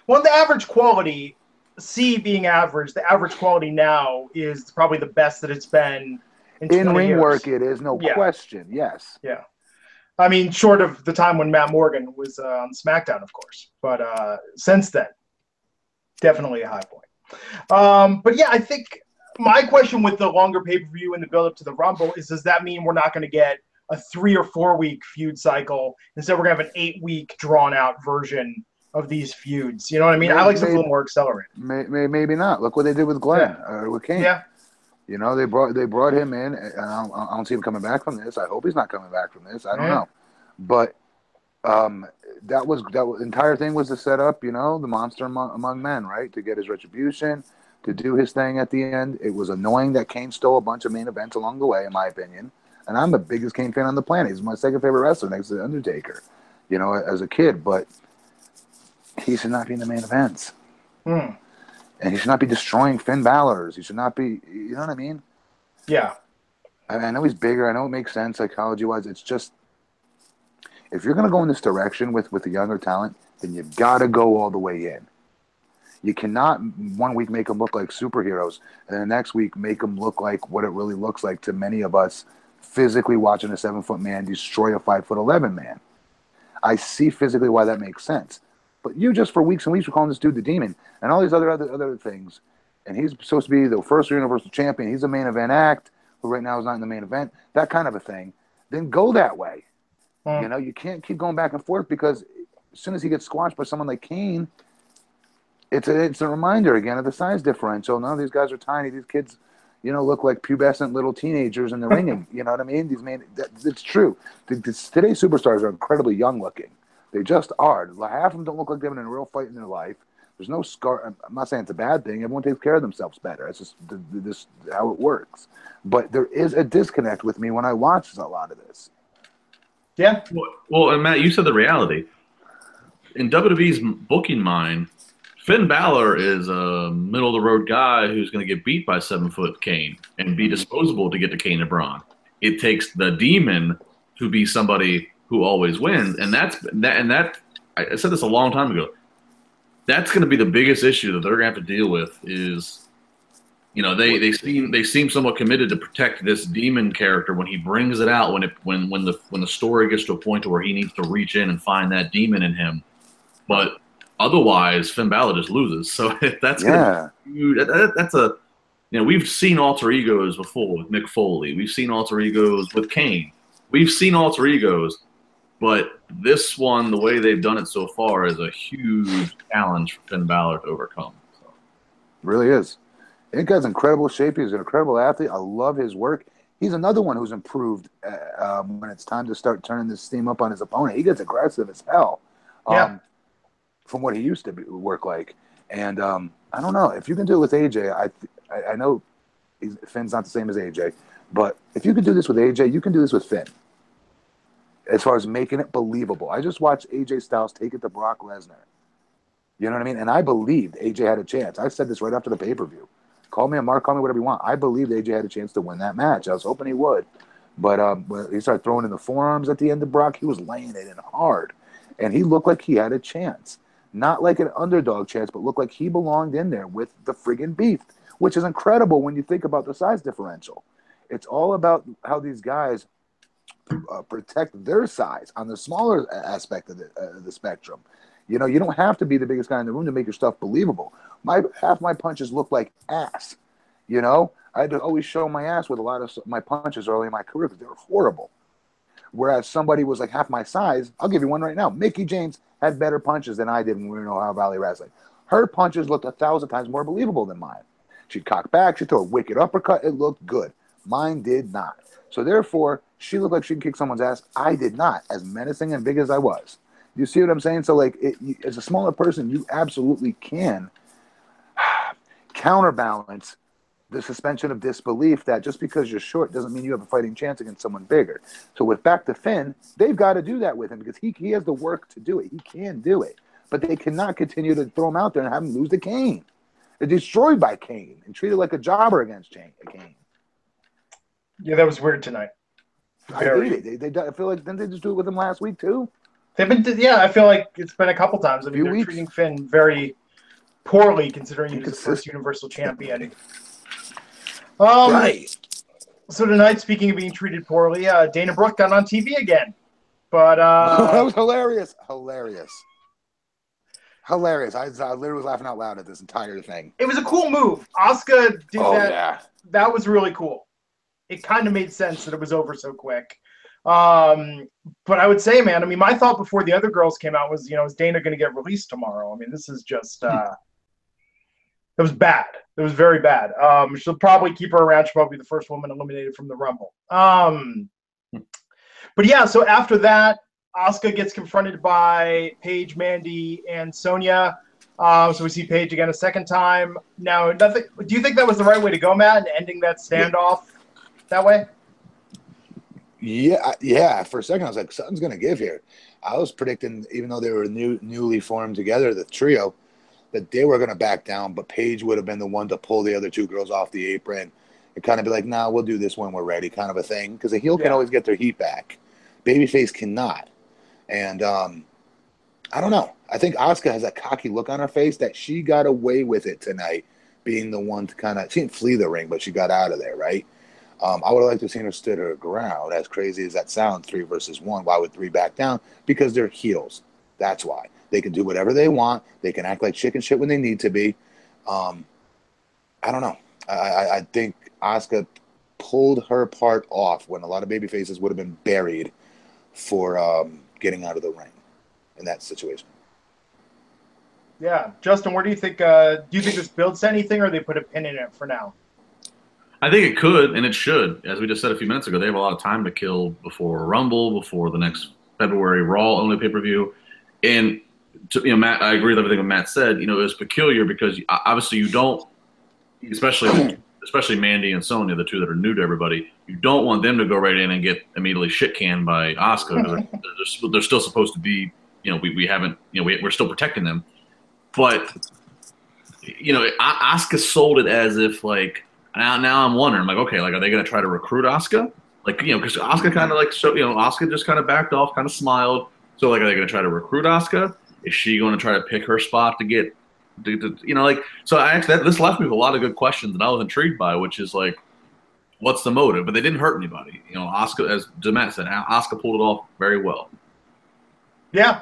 Well, the average quality, C being average, the average quality now is probably the best that it's been in, In 20 ring years. work, it is no Yeah. question. Yes. I mean, short of the time when Matt Morgan was uh, on SmackDown, of course. But uh, since then, definitely a high point. Um, but yeah, I think my question with the longer pay per view and the build up to the Rumble is does that mean we're not going to get a three or four week feud cycle? Instead, we're going to have an eight week drawn out version of these feuds. You know what I mean? I like something a little more accelerated. May, may, maybe not. Look what they did with Glenn or with Kane. Yeah. You know, they brought they brought him in, and I don't, I don't see him coming back from this. I hope he's not coming back from this. I don't know, but um, that was that was, entire thing was to set up, you know, the monster among, among men, right? To get his retribution, to do his thing at the end. It was annoying that Kane stole a bunch of main events along the way, in my opinion. And I'm the biggest Kane fan on the planet. He's my second favorite wrestler next to the Undertaker. You know, as a kid, but he should not be in the main events Hmm. And he should not be destroying Finn Balor's. He should not be. You know what I mean? Yeah. I, I know he's bigger. I know it makes sense psychology wise. It's just if you're going to go in this direction with with the younger talent, then you've got to go all the way in. You cannot one week make them look like superheroes, and the next week make them look like what it really looks like to many of us physically watching a seven foot man destroy a five foot eleven man. I see physically why that makes sense. But you just for weeks and weeks were calling this dude the demon and all these other other other things. And he's supposed to be the first universal champion. He's a main event act, who right now is not in the main event, that kind of a thing. Then go that way. Hmm. You know, you can't keep going back and forth because as soon as he gets squashed by someone like Kane, it's a it's a reminder again of the size differential. None of these guys are tiny. These kids, you know, look like pubescent little teenagers in the ring. You know what I mean? These man, that, it's true. The, this, today's superstars are incredibly young looking. They just are. Half of them don't look like they've been in a real fight in their life. There's no scar. I'm- not saying it's a bad thing. Everyone takes care of themselves better. It's just th- th- this how it works. But there is a disconnect with me when I watch a lot of this. Yeah. Well, well, and Matt, you said the reality. In WWE's booking mind, Finn Balor is a middle of the road guy who's going to get beat by seven foot Kane and be mm-hmm. disposable to get to Kane and Braun. It takes the demon to be somebody who always wins, and that's that. And that I said this a long time ago. That's going to be the biggest issue that they're going to have to deal with. Is you know they they seem they seem somewhat committed to protect this demon character when he brings it out when it when when the when the story gets to a point to where he needs to reach in and find that demon in him, but otherwise Finn Balor just loses. So that's Yeah, be. That- that- that's a you know we've seen alter egos before with Mick Foley. We've seen alter egos with Kane. We've seen alter egos, but this one, the way they've done it so far, is a huge challenge for Finn Balor to overcome. So. really is. That guy's incredible shape. He's an incredible athlete. I love his work. He's another one who's improved uh, um, when it's time to start turning this steam up on his opponent. He gets aggressive as hell. Um, Yeah. From what he used to be, work like. And um, I don't know. If you can do it with AJ, I, I, I know he's, Finn's not the same as AJ, but if you can do this with AJ, you can do this with Finn. As far as making it believable. I just watched AJ Styles take it to Brock Lesnar. You know what I mean? And I believed AJ had a chance. I said this right after the pay per view. Call me a mark, call me whatever you want. I believed AJ had a chance to win that match. I was hoping he would. But um, he started throwing in the forearms at the end of Brock, he was laying it in hard. And he looked like he had a chance. Not like an underdog chance, but looked like he belonged in there with the friggin' beef, which is incredible when you think about the size differential. It's all about how these guys uh, protect their size on the smaller aspect of the, uh, the spectrum. You know, you don't have to be the biggest guy in the room to make your stuff believable. My half my punches look like ass. You know, I had to always show my ass with a lot of my punches early in my career because they were horrible. Whereas somebody was like half my size, I'll give you one right now. Mickie James had better punches than I did when we were in Ohio Valley Wrestling. Her punches looked a thousand times more believable than mine. She'd cock back, she'd throw a wicked uppercut. It looked good. Mine did not. So therefore, she looked like she could kick someone's ass. I did not, as menacing and big as I was. You see what I'm saying? So like, it, you, as a smaller person, you absolutely can counterbalance the suspension of disbelief that just because you're short doesn't mean you have a fighting chance against someone bigger. So with back to Finn, they've got to do that with him because he, he has the work to do it. He can do it. But they cannot continue to throw him out there and have him lose to Kane. They're destroyed by Kane and treated like a jobber against Kane. Yeah, that was weird tonight. I hate it. They, they, I feel like didn't they just do it with him last week too? They've been, yeah. I feel like it's been a couple times. I mean, they're weeks. treating Finn very poorly, considering he was the first Universal Champion. Um, right. So tonight, speaking of being treated poorly, uh, Dana Brooke got on TV again, but uh, that was hilarious. Hilarious. Hilarious. I, I, literally was laughing out loud at this entire thing. It was a cool move. Asuka did oh, that. Yeah. That was really cool. It kind of made sense that it was over so quick. Um, but I would say, man, I mean, my thought before the other girls came out was, you know, is Dana going to get released tomorrow? I mean, this is just, uh, it was bad. It was very bad. Um, she'll probably keep her around. She'll probably be the first woman eliminated from the Rumble. Um, but yeah, so after that, Asuka gets confronted by Paige, Mandy, and Sonya. Um, so we see Paige again a second time. Now, nothing. Do you think that was the right way to go, Matt, and ending that standoff that way? Yeah, yeah. For a second, I was like, something's going to give here. I was predicting, even though they were new, newly formed together, the trio, that they were going to back down, but Paige would have been the one to pull the other two girls off the apron and kind of be like, "Nah, we'll do this when we're ready," kind of a thing. Because a heel yeah. can always get their heat back, babyface cannot. And um, I don't know. I think Asuka has a cocky look on her face that she got away with it tonight, being the one to kind of she didn't flee the ring, but she got out of there, right? Um, I would have liked to have seen her stood her ground. As crazy as that sounds, three versus one. Why would three back down? Because they're heels. That's why. They can do whatever they want. They can act like chicken shit when they need to be. Um, I don't know. I, I think Asuka pulled her part off when a lot of baby faces would have been buried for um, getting out of the ring in that situation. Yeah, Justin, where do you think? Uh, do you think this builds anything, or they put a pin in it for now? I think it could, and it should. As we just said a few minutes ago, they have a lot of time to kill before Rumble, before the next February Raw only pay per view, and to, you know, Matt, I agree with everything that Matt said. You know, it was peculiar because obviously you don't, especially especially Mandy and Sonya, the two that are new to everybody. You don't want them to go right in and get immediately shit canned by Asuka. They're, they're, they're, still supposed to be, you know, we, we haven't, you know, we, we're still protecting them. But, you know, Asuka sold it as if like now now I'm wondering like okay like are they going to try to recruit Asuka? Like you know because Asuka kind of like so you know Asuka just kind of backed off, kind of smiled. So like are they going to try to recruit Asuka? Is she going to try to pick her spot to get, to, to, you know, like so? I actually this left me with a lot of good questions that I was intrigued by, which is like, what's the motive? But they didn't hurt anybody. You know, Asuka, as Demet said, Asuka pulled it off very well. Yeah.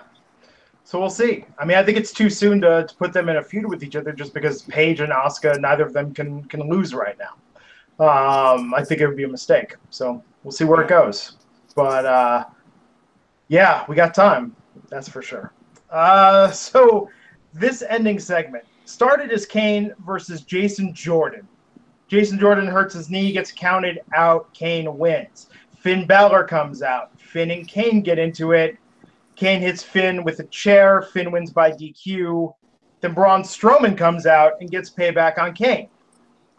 So we'll see. I mean, I think it's too soon to, to put them in a feud with each other just because Paige and Asuka, neither of them can can lose right now. Um, I think it would be a mistake. So we'll see where it goes. But uh, yeah, we got time. That's for sure. Uh, so this ending segment started as Kane versus Jason Jordan. Jason Jordan hurts his knee, gets counted out. Kane wins. Finn Balor comes out. Finn and Kane get into it. Kane hits Finn with a chair. Finn wins by DQ. Then Braun Strowman comes out and gets payback on Kane.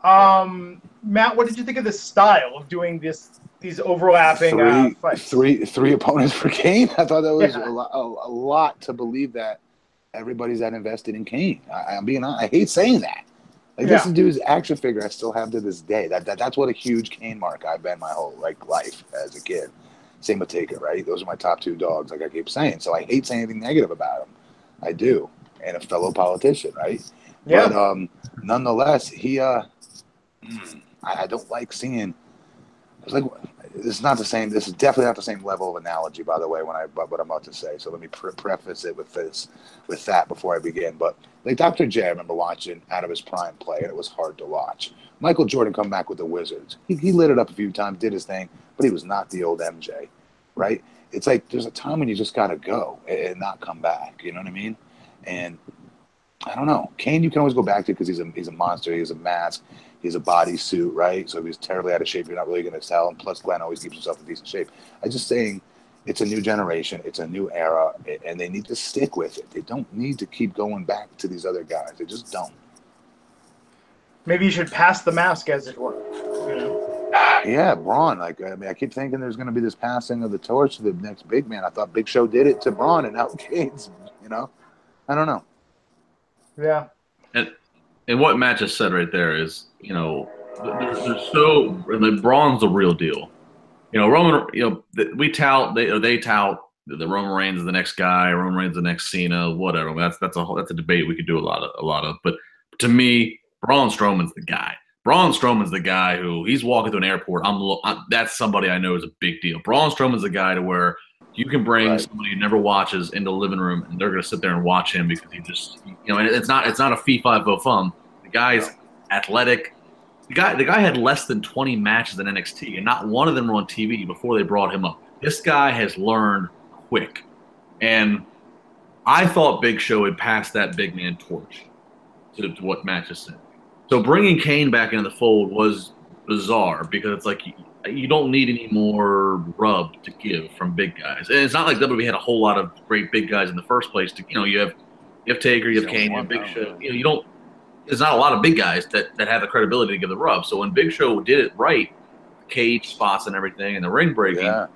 Um, Matt, what did you think of the style of doing this? These overlapping three, uh, fights. Three, three opponents for Kane. I thought that was yeah. a, lot, a, a, lot to believe that everybody's that invested in Kane. I, am being honest. I hate saying that. Like yeah. this dude's action figure, I still have to this day. That, that that's what a huge Kane mark I've been my whole like life as a kid. Same with Taker, right? Those are my top two dogs, like I keep saying. So I hate saying anything negative about him. I do, and a fellow politician, right? Yeah. But um, nonetheless, he uh, mm, I, I don't like seeing. It's like it's not the same. This is definitely not the same level of analogy, by the way. When I what I'm about to say, so let me pre- preface it with this, with that before I begin. But like Dr. J, I remember watching out of his prime play, and it was hard to watch. Michael Jordan come back with the Wizards. He, he lit it up a few times, did his thing, but he was not the old MJ, right? It's like there's a time when you just got to go and not come back. You know what I mean? And I don't know. Kane, you can always go back to because he's a he's a monster. He's a mask. He's a bodysuit, right? So if he's terribly out of shape, you're not really going to tell. And plus, Glenn always keeps himself in decent shape. I'm just saying, it's a new generation, it's a new era, and they need to stick with it. They don't need to keep going back to these other guys. They just don't. Maybe you should pass the mask, as it were. You know? Yeah, Braun. Like I mean, I keep thinking there's going to be this passing of the torch to the next big man. I thought Big Show did it to Braun, and now Kane's. You know, I don't know. Yeah. And and what Matt just said right there is, you know, they're, they're so the Braun's the real deal. You know, Roman. You know, we tout they they tout the Roman Reigns is the next guy, Roman Reigns is the next Cena, whatever. That's that's a whole, that's a debate we could do a lot of a lot of. But to me, Braun Strowman's the guy. Braun Strowman's the guy who he's walking through an airport. I'm, I'm that's somebody I know is a big deal. Braun Strowman's the guy to where you can bring right. somebody who never watches into the living room and they're going to sit there and watch him because he just you know and it's not it's not a fee five fun. The guy's athletic. The guy the guy had less than 20 matches in NXT and not one of them were on TV before they brought him up. This guy has learned quick, and I thought Big Show had passed that big man torch to, to what Matt just said. So bringing Kane back into the fold was bizarre because it's like you, you, don't need any more rub to give from big guys, and it's not like WWE had a whole lot of great big guys in the first place. To you know, you have you have Taker, you have Kane, you have Big Show. You know, you don't. There's not a lot of big guys that that have the credibility to give the rub. So when Big Show did it right, cage spots and everything, and the ring breaking, yeah.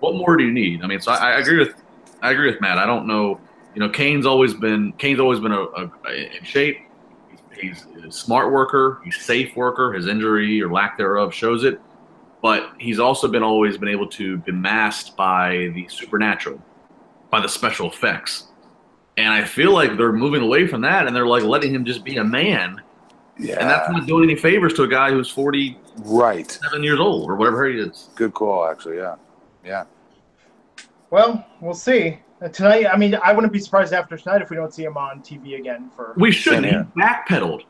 what more do you need? I mean, so I, I agree with I agree with Matt. I don't know. You know, Kane's always been Kane's always been a, a, a in shape he's a smart worker, he's safe worker. His injury or lack thereof shows it. But he's also been always been able to be masked by the supernatural, by the special effects. And I feel like they're moving away from that and they're like letting him just be a man. Yeah. And that's not doing any favors to a guy who's 40 right. seven years old or whatever he is. Good call, actually. Yeah. Yeah. Well, we'll see. Uh, tonight, I mean, I wouldn't be surprised after tonight if we don't see him on TV again for. We should. He backpedaled.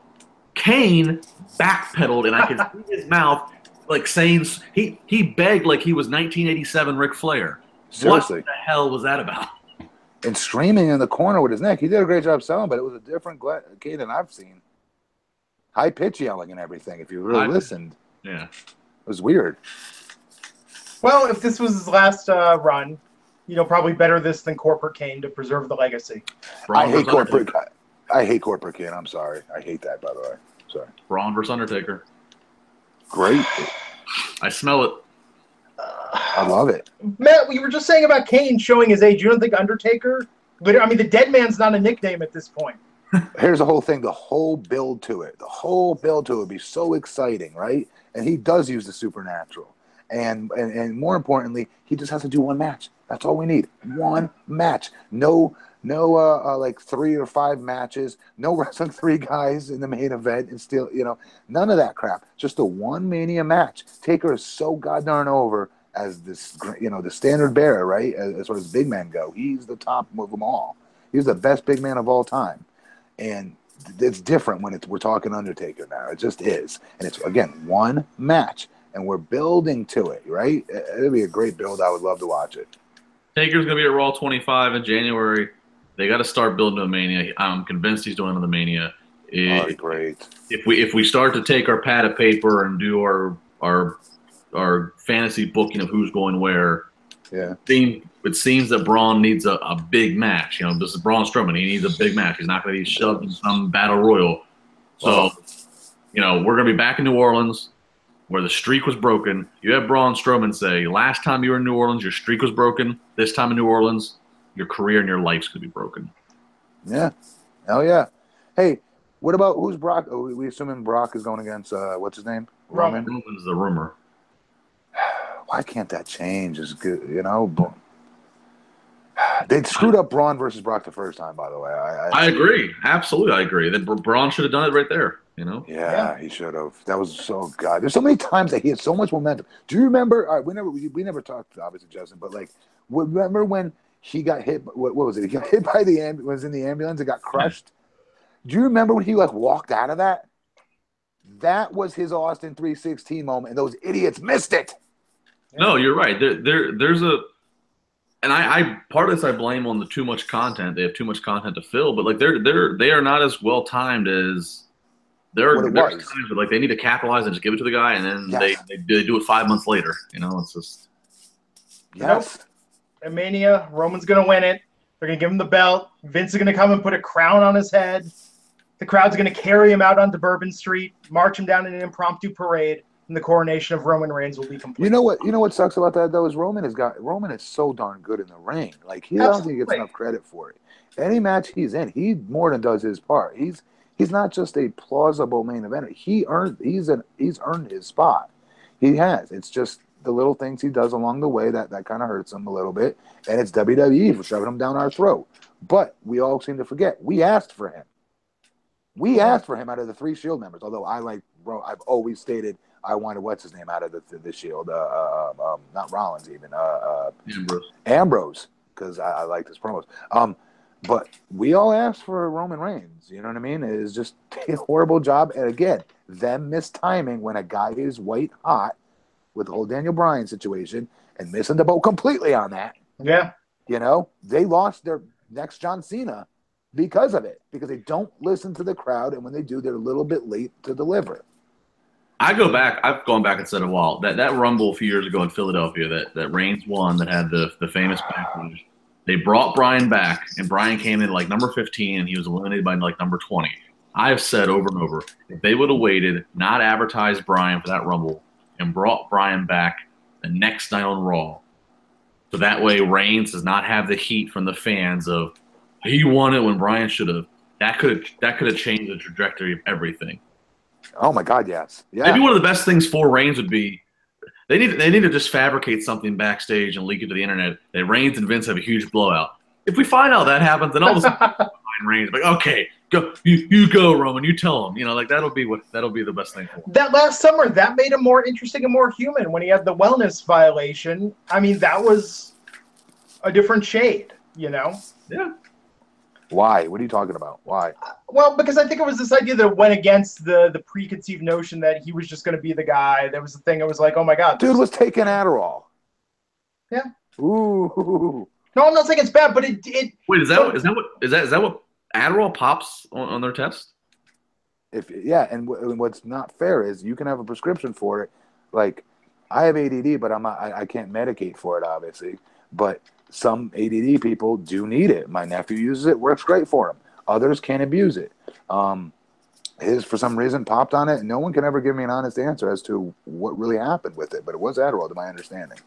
Kane backpedaled, and I could see his mouth like saying he he begged like he was 1987 Ric Flair. Seriously, what the hell was that about? And screaming in the corner with his neck. He did a great job selling, but it was a different Kane than I've seen. High pitch yelling and everything. If you really I, listened, yeah, it was weird. Well, if this was his last uh, run, you know, probably better this than corporate Kane to preserve the legacy. I hate corporate. I, I hate corporate Kane. I'm sorry. I hate that. By the way, sorry. Braun versus Undertaker. Great. I smell it. I love it. Matt, we were just saying about Kane showing his age. You don't think Undertaker? But I mean, the dead man's not a nickname at this point. Here's the whole thing. The whole build to it. The whole build to it would be so exciting, right? And he does use the supernatural. And, and and more importantly, he just has to do one match. That's all we need. One match. No no uh, uh, like three or five matches. No wrestling three guys in the main event and still you know none of that crap. Just a one mania match. Taker is so goddamn over as this you know the standard bearer, right? As, as far as big men go, he's the top of them all. He's the best big man of all time, and it's different when it's we're talking Undertaker now. It just is, and it's again one match, and we're building to it, right? It'd be a great build. I would love to watch it. Taker's gonna be at Raw 25 in January. They got to start building a Mania. I'm convinced he's doing the Mania. It, oh, great. If we if we start to take our pad of paper and do our our our fantasy booking of who's going where, yeah, seem, it seems that Braun needs a, a big match. You know, this is Braun Strowman. He needs a big match. He's not going to be shoved in some battle royal. So, oh. you know, we're going to be back in New Orleans where the streak was broken. You have Braun Strowman say, last time you were in New Orleans, your streak was broken. This time in New Orleans, your career and your life's going to be broken. Yeah. Hell yeah. Hey, what about who's Brock? Oh, we assuming Brock is going against, uh, what's his name? Roman. Roman's the rumor. Why can't that change? Is good, you know. But they screwed up Braun versus Brock the first time, by the way. I, I, I agree. Absolutely, I agree. That Braun should have done it right there. You know? Yeah, yeah. he should have. That was so god. There's so many times that he had so much momentum. Do you remember? All right, we never we, we never talked obviously, Justin, but like, remember when he got hit? What, what was it? He got hit by the ambulance. Was in the ambulance and got hmm. crushed. Do you remember when he like walked out of that? That was his Austin 316 moment, and those idiots missed it. No, you're right. There, there there's a and I, I, part of this I blame on the too much content. They have too much content to fill, but like they're they're they are not as well timed as there are times where, like they need to capitalize and just give it to the guy, and then yes. they, they, they do it five months later. You know, it's just yes. at Mania. Roman's going to win it. They're going to give him the belt. Vince is going to come and put a crown on his head. The crowd's going to carry him out onto Bourbon Street, march him down in an impromptu parade, and the coronation of Roman Reigns will be complete. You know what? You know what sucks about that though is Roman has got Roman is so darn good in the ring. Like he doesn't think he gets enough credit for it. Any match he's in, he more than does his part. He's he's not just a plausible main eventer. He earned he's an he's earned his spot. He has. It's just the little things he does along the way that that kind of hurts him a little bit, and it's WWE for shoving him down our throat. But we all seem to forget we asked for him. We asked for him out of the three Shield members. Although I like, bro, I've always stated I wanted what's his name out of the the, the Shield. Uh, uh, um, not Rollins even. Uh, uh, Ambrose. Ambrose because I, I liked his promos. Um, but we all asked for Roman Reigns. You know what I mean? It is just a horrible job. And again, them mistiming when a guy is white hot with the whole Daniel Bryan situation and missing the boat completely on that. Yeah. You know, they lost their next John Cena because of it, because they don't listen to the crowd. And when they do, they're a little bit late to deliver. I go back. I've gone back and said a while that that Rumble a few years ago in Philadelphia that that Reigns won that had the the famous backlash. They brought Bryan back, and Bryan came in like number 15, and he was eliminated by like number 20. I've said over and over, if they would have waited, not advertised Bryan for that Rumble, and brought Bryan back the next night on Raw, so that way Reigns does not have the heat from the fans of he won it when Bryan should have. That could that could have changed the trajectory of everything. Oh my God, yes, yeah. Maybe one of the best things for Reigns would be they need they need to just fabricate something backstage and leak it to the internet that Reigns and Vince have a huge blowout. If we find out that happens, then all of a sudden find Reigns like, okay, go you, you go Roman, you tell him, you know, like that'll be what that'll be the best thing for. Him. that last summer, that made him more interesting and more human when he had the wellness violation. I mean, that was a different shade, you know? Yeah, Why? What are you talking about? Why? Well, because I think it was this idea that went against the the preconceived notion that he was just going to be the guy. There was the thing. It was like, oh my god, Dude was taking Adderall. Yeah. Ooh. no, I'm not saying it's bad, but it it wait, is that what, is that what is that is that what Adderall pops on, on their test? If yeah, and, w- and what's not fair is you can have a prescription for it. Like I have ADD, but I'm not, I, I can't medicate for it, obviously. But some ADD people do need it. My nephew uses it; works great for him. Others can't abuse it. Um, his, for some reason, popped on it, and no one can ever give me an honest answer as to what really happened with it. But it was Adderall, to my understanding.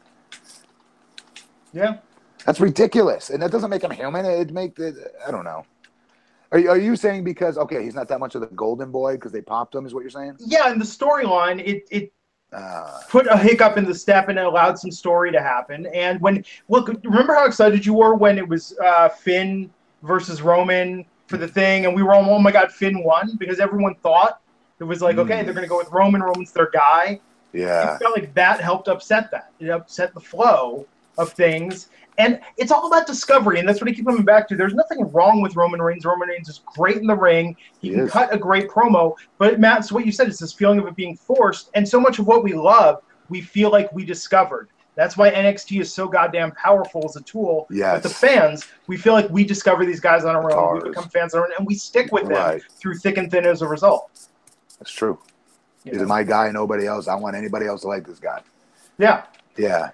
yeah. That's ridiculous, and that doesn't make him human. It make it, I don't know. Are you, are you saying because okay, he's not that much of the golden boy because they popped him? Is what you're saying? Yeah, in the storyline, it it Uh, put a hiccup in the step and it allowed some story to happen. And when look, remember how excited you were when it was uh, Finn versus Roman for the thing, and we were all, oh my god, Finn won because everyone thought it was like, okay, Mm. they're gonna go with Roman. Roman's their guy. yeah. It felt like that helped upset that. It upset the flow of things. And it's all about discovery, and that's what I keep coming back to. There's nothing wrong with Roman Reigns. Roman Reigns is great in the ring. He, He can is. cut a great promo. But Matt, so what you said is this feeling of it being forced, and so much of what we love, we feel like we discovered. That's why NXT is so goddamn powerful as a tool. Yes. With the fans, we feel like we discover these guys on our own. We become fans on our own, and we stick with them Right. through thick and thin as a result. That's true. you He's my guy, nobody else. I want anybody else to like this guy. Yeah. Yeah.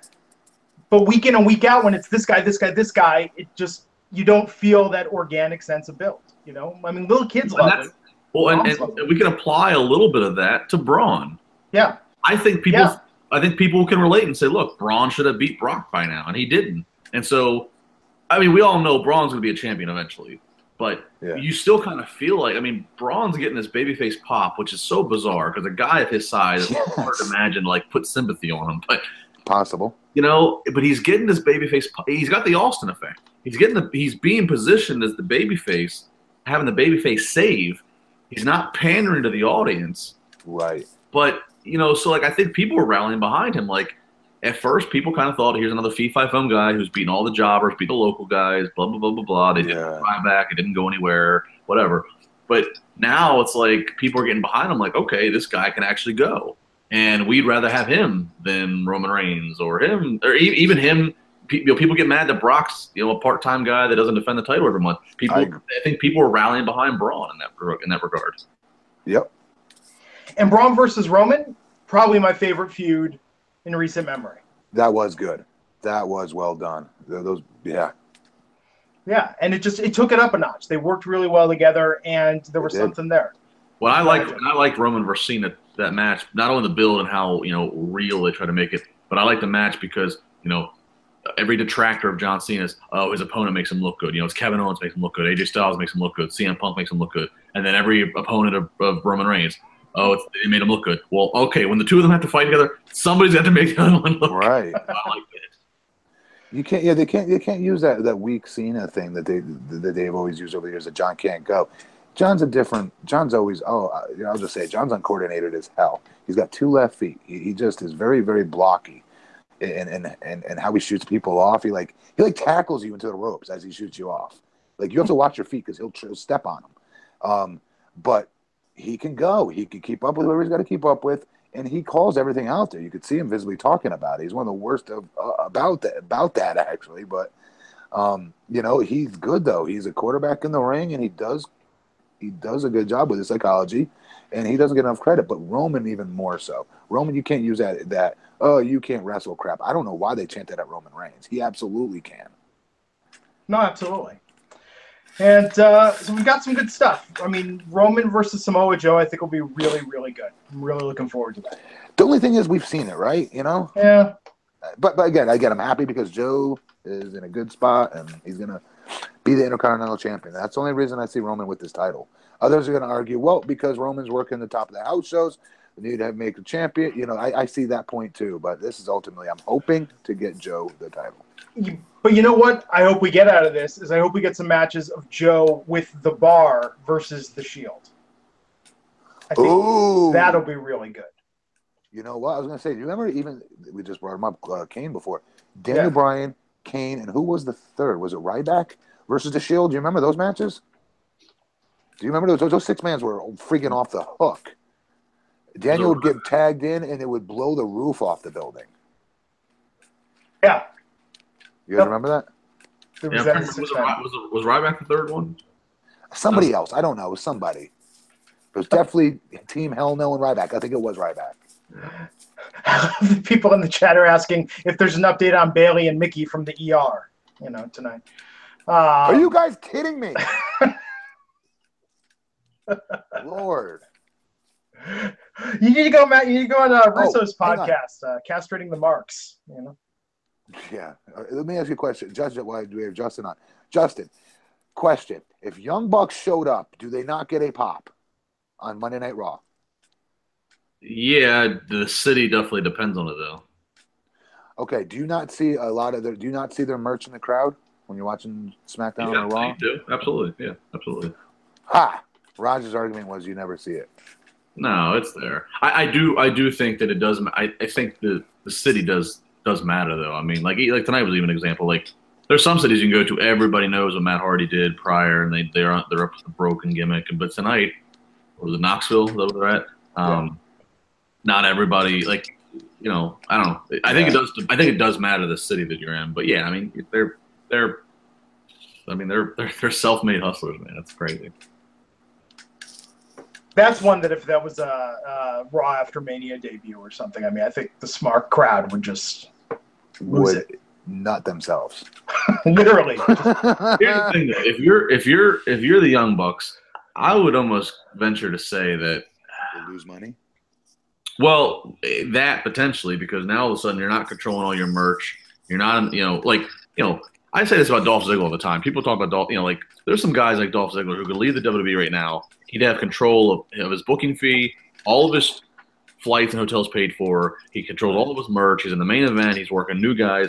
But week in and week out, when it's this guy, this guy, this guy, it just you don't feel that organic sense of build. You know, I mean, little kids And love it. Well, and, and we can apply a little bit of that to Braun. Yeah, I think people Yeah. I think people can relate and say, look, Braun should have beat Brock by now, and he didn't. And so, I mean, we all know Braun's going to be a champion eventually, but Yeah. you still kind of feel like, I mean, Braun's getting this babyface pop, which is so bizarre because a guy of his size, it's hard to imagine like put sympathy on him, but Possible. You know, but he's getting this babyface. He's got the Austin effect. He's getting the. He's being positioned as the babyface, having the babyface save. He's not pandering to the audience. Right. But you know, so like I think people were rallying behind him. Like at first, people kind of thought, here's another fee fi fum guy who's beating all the jobbers, beat the local guys, blah blah blah blah blah. They didn't Yeah. try back, it didn't go anywhere, whatever. But now it's like people are getting behind him. Like, okay, this guy can actually go, and we'd rather have him than Roman Reigns or him or e- even him. You know, people get mad that Brock's you know a part time guy that doesn't defend the title every month. People, I I, think people are rallying behind Braun in that in that regard. Yep. and Braun versus Roman, probably my favorite feud in recent memory. That was good. That was well done. Those, yeah. Yeah, and it just it took it up a notch. They worked really well together, and there was something there. Well, I like I like Roman versus Cena that match, not only the build and how you know real they try to make it, but I like the match because you know every detractor of John Cena's, oh, his opponent makes him look good. You know, it's Kevin Owens makes him look good, AJ Styles makes him look good, CM Punk makes him look good, and then every opponent of, of Roman Reigns, oh, it made him look good. Well, okay, when the two of them have to fight together, somebody's got to make the other one look right. Good. I like. You can't, yeah, they can't, they can't use that that weak Cena thing that they that they've always used over the years that John can't go. John's a different. John's always. Oh, I'll just say, John's uncoordinated as hell. He's got two left feet. He, he just is very, very blocky and, and and and how he shoots people off. He like he like tackles you into the ropes as he shoots you off. Like you have to watch your feet because he'll, he'll, step on them. Um, but he can go. He can keep up with whoever he's got to keep up with, and he calls everything out there. You could see him visibly talking about it. He's one of the worst of uh, about that about that actually. But um, you know he's good though. He's a quarterback in the ring, and he does he does a good job with his psychology, and he doesn't get enough credit. But Roman even more so. Roman, you can't use that that oh, you can't wrestle crap. I don't know why they chant that at Roman Reigns. He absolutely can. No, absolutely. And uh, so we've got some good stuff. I mean, Roman versus Samoa Joe, I think will be really, really good. I'm really looking forward to that. The only thing is, we've seen it, right? You know. Yeah. But but again, again, I'm happy because Joe is in a good spot and he's gonna be the Intercontinental Champion. That's the only reason I see Roman with this title. Others are going to argue, well, because Roman's working the top of the house shows, we need to have make a champion. You know, I, I see that point too. But this is ultimately, I'm hoping to get Joe the title. But you know what? I hope we get out of this is I hope we get some matches of Joe with the Bar versus the Shield. I think Ooh. that'll be really good. You know what I was going to say? Do you remember even we just brought him up uh, Kane before Daniel yeah. Bryan, Kane, and who was the third? Was it Ryback versus the Shield? Do you remember those matches? Do you remember those? Those six mans were freaking off the hook. Daniel would get tagged in, and it would blow the roof off the building. Yeah. You guys yep. remember that? Yeah, was, was, it, was, it, was Ryback the third one? Somebody else. I don't know. It was somebody. It was definitely Team Hell No and Ryback. I think it was Ryback. People in the chat are asking if there's an update on Bayley and Mickie from the ER, you know, tonight. Are you guys kidding me? Lord. You need to go, Matt. You need to go on uh, oh, Russo's oh, podcast, uh, castrating the marks. You know. Yeah. Uh, let me ask you a question. Justin, why do we have Justin on? Justin, question: If Young Bucks showed up, do they not get a pop on Monday Night Raw? Yeah, the city definitely depends on it, though. Okay. Do you not see a lot of their? Do you not see their merch in the crowd when you're watching SmackDown yeah, or Raw? You do. Absolutely. Yeah. Absolutely. Ha! Roger's argument was you never see it. No, it's there. I, I do. I do think that it does. I, I think the the city does does matter though. I mean, like like tonight was even an example. Like there's some cities you can go to. Everybody knows what Matt Hardy did prior, and they they're they're up to the broken gimmick. But tonight, was it Knoxville? That they're at? Um, yeah. Not everybody like you know. I don't know. I think yeah. it does. I think it does matter the city that you're in. But yeah, I mean they're they're. I mean they're they're, they're self-made hustlers, man. That's crazy that's one that if that was a, a, Raw after Mania debut or something, I mean, I think the smart crowd would just would it. nut themselves. Literally. Here's the thing: though. if you're if you're if you're the Young Bucks, I would almost venture to say that they lose money. Well, that potentially because now all of a sudden you're not controlling all your merch. You're not, you know, like you know. I say this about Dolph Ziggler all the time. People talk about Dolph, you know, like there's some guys like Dolph Ziggler who could leave the WWE right now He'd have control of, of his booking fee, all of his flights and hotels paid for. He controls all of his merch. He's in the main event. He's working new guys.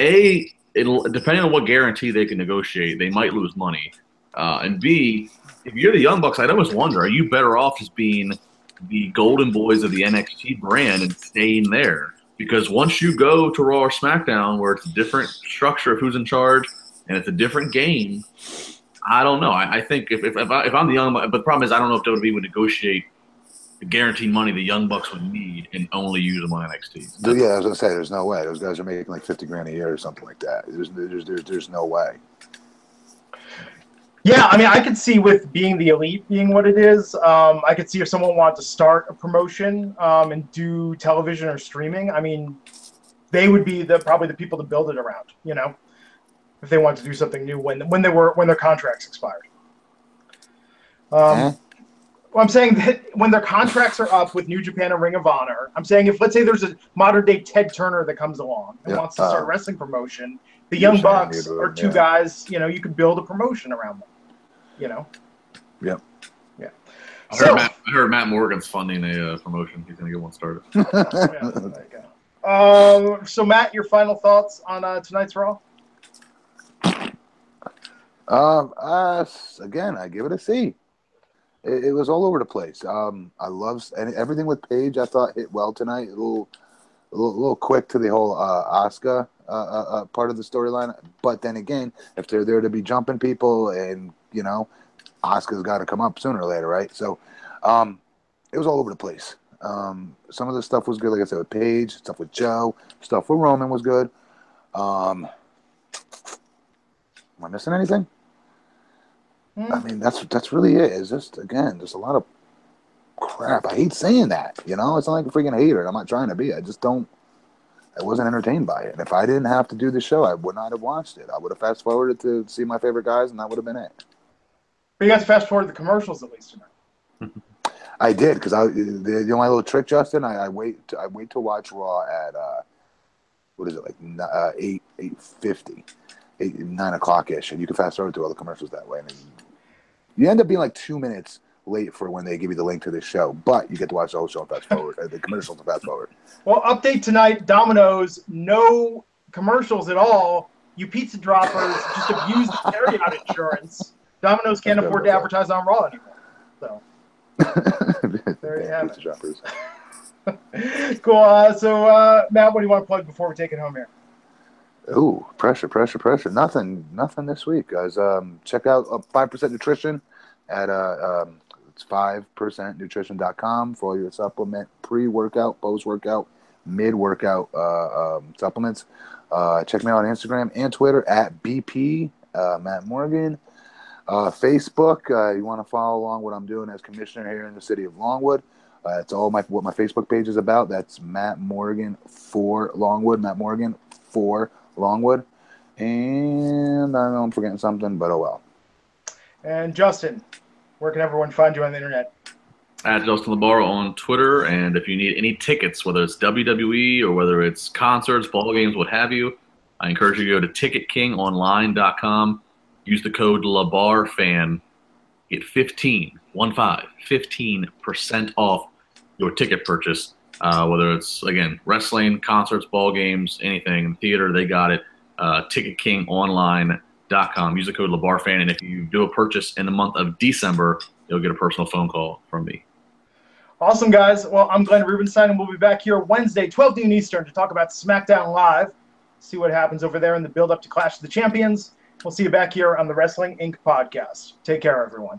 A, it'll depending on what guarantee they can negotiate, they might lose money. Uh, and B, if you're the Young Bucks, I'd almost wonder: Are you better off just being the Golden Boys of the NXT brand and staying there? Because once you go to Raw or SmackDown, where it's a different structure of who's in charge and it's a different game, I don't know. I, I think if if, if, I, am the young, but the problem is I don't know if WWE would negotiate the guaranteed money the Young Bucks would need and only use them on NXT. yeah, I was gonna say there's no way those guys are making like fifty grand a year or something like that. There's there's there's, there's no way. Yeah, I mean, I could see with being the elite being what it is. Um, I could see if someone wanted to start a promotion um, and do television or streaming. I mean, they would be the probably the people to build it around. You know, if they wanted to do something new when when they were when their contracts expired. Um, well, I'm saying that when their contracts are up with New Japan and Ring of Honor, I'm saying if let's say there's a modern day Ted Turner that comes along and Yeah, wants to start uh, wrestling promotion, the you're Young Bucks you'd, are two yeah. guys. You know, you could build a promotion around them. You know. Yep. Yeah. I heard, So- Matt, I heard Matt Morgan's funding a uh, promotion. He's going to get one started. yeah, there you go. Um, so Matt, your final thoughts on uh, tonight's Raw? Um, uh, again, I give it a C. It, it was all over the place. Um, I love and everything with Paige. I thought hit well tonight. A little, a little, a little quick to the whole uh, Asuka uh, part of the storyline. But then again, if they're there to be jumping people, and you know, Asuka's got to come up sooner or later, right? So, um, it was all over the place. Um, some of the stuff was good, like I said, with Paige. Stuff with Joe. Stuff with Roman was good. Um, am I missing anything? Hmm. I mean, that's that's really it. It's just again, there's a lot of crap. I hate saying that. You know, it's not like a freaking hater. I'm not trying to be. I just don't. I wasn't entertained by it. And if I didn't have to do the show, I would not have watched it. I would have fast forwarded to see my favorite guys, and that would have been it. But you to fast forward the commercials at least tonight. I did because I the, the my little trick, Justin. I, I wait. To, I wait to watch Raw at uh, what is it like uh, eight eight fifty, eight nine o'clock ish, and you can fast forward through all the commercials that way. And you end up being like two minutes late for when they give you the link to this show, but you get to watch the whole show fast forward, uh, the commercials fast forward. Well, update tonight, Domino's, no commercials at all. You pizza droppers just abuse the carryout insurance. Domino's can't afford to advertise on Raw anymore. So There you have pizza droppers. cool. Uh, so uh, Matt, what do you want to plug before we take it home here? Ooh, pressure, pressure, pressure. Nothing, nothing this week, guys. Um, check out Five Percent Nutrition at uh, um, it's five percent nutrition.com for all your supplement, pre-workout, post-workout, mid-workout uh, um, supplements. Uh, check me out on Instagram and Twitter at BP uh, Matt Morgan. Uh, Facebook, uh, you want to follow along what I'm doing as commissioner here in the city of Longwood. Uh, that's all my what my Facebook page is about. That's Matt Morgan for Longwood. Matt Morgan for Longwood. And I know I'm forgetting something, but oh well. And Justin, where can everyone find you on the internet? At Justin LaBar on Twitter. And if you need any tickets, whether it's WWE or whether it's concerts, ball games, what have you, I encourage you to go to ticketkingonline.com. Use the code LaBarFan. Get 15, one five, 15% off your ticket purchase. Uh, whether it's, again, wrestling, concerts, ball games, anything, theater, they got it. Uh, Use the code LaBarFan. And if you do a purchase in the month of December, you'll get a personal phone call from me. Awesome, guys. Well, I'm Glenn Rubenstein, and we'll be back here Wednesday, 12 noon Eastern, to talk about SmackDown Live. See what happens over there in the build up to Clash of the Champions. We'll see you back here on the Wrestling Inc. podcast. Take care, everyone.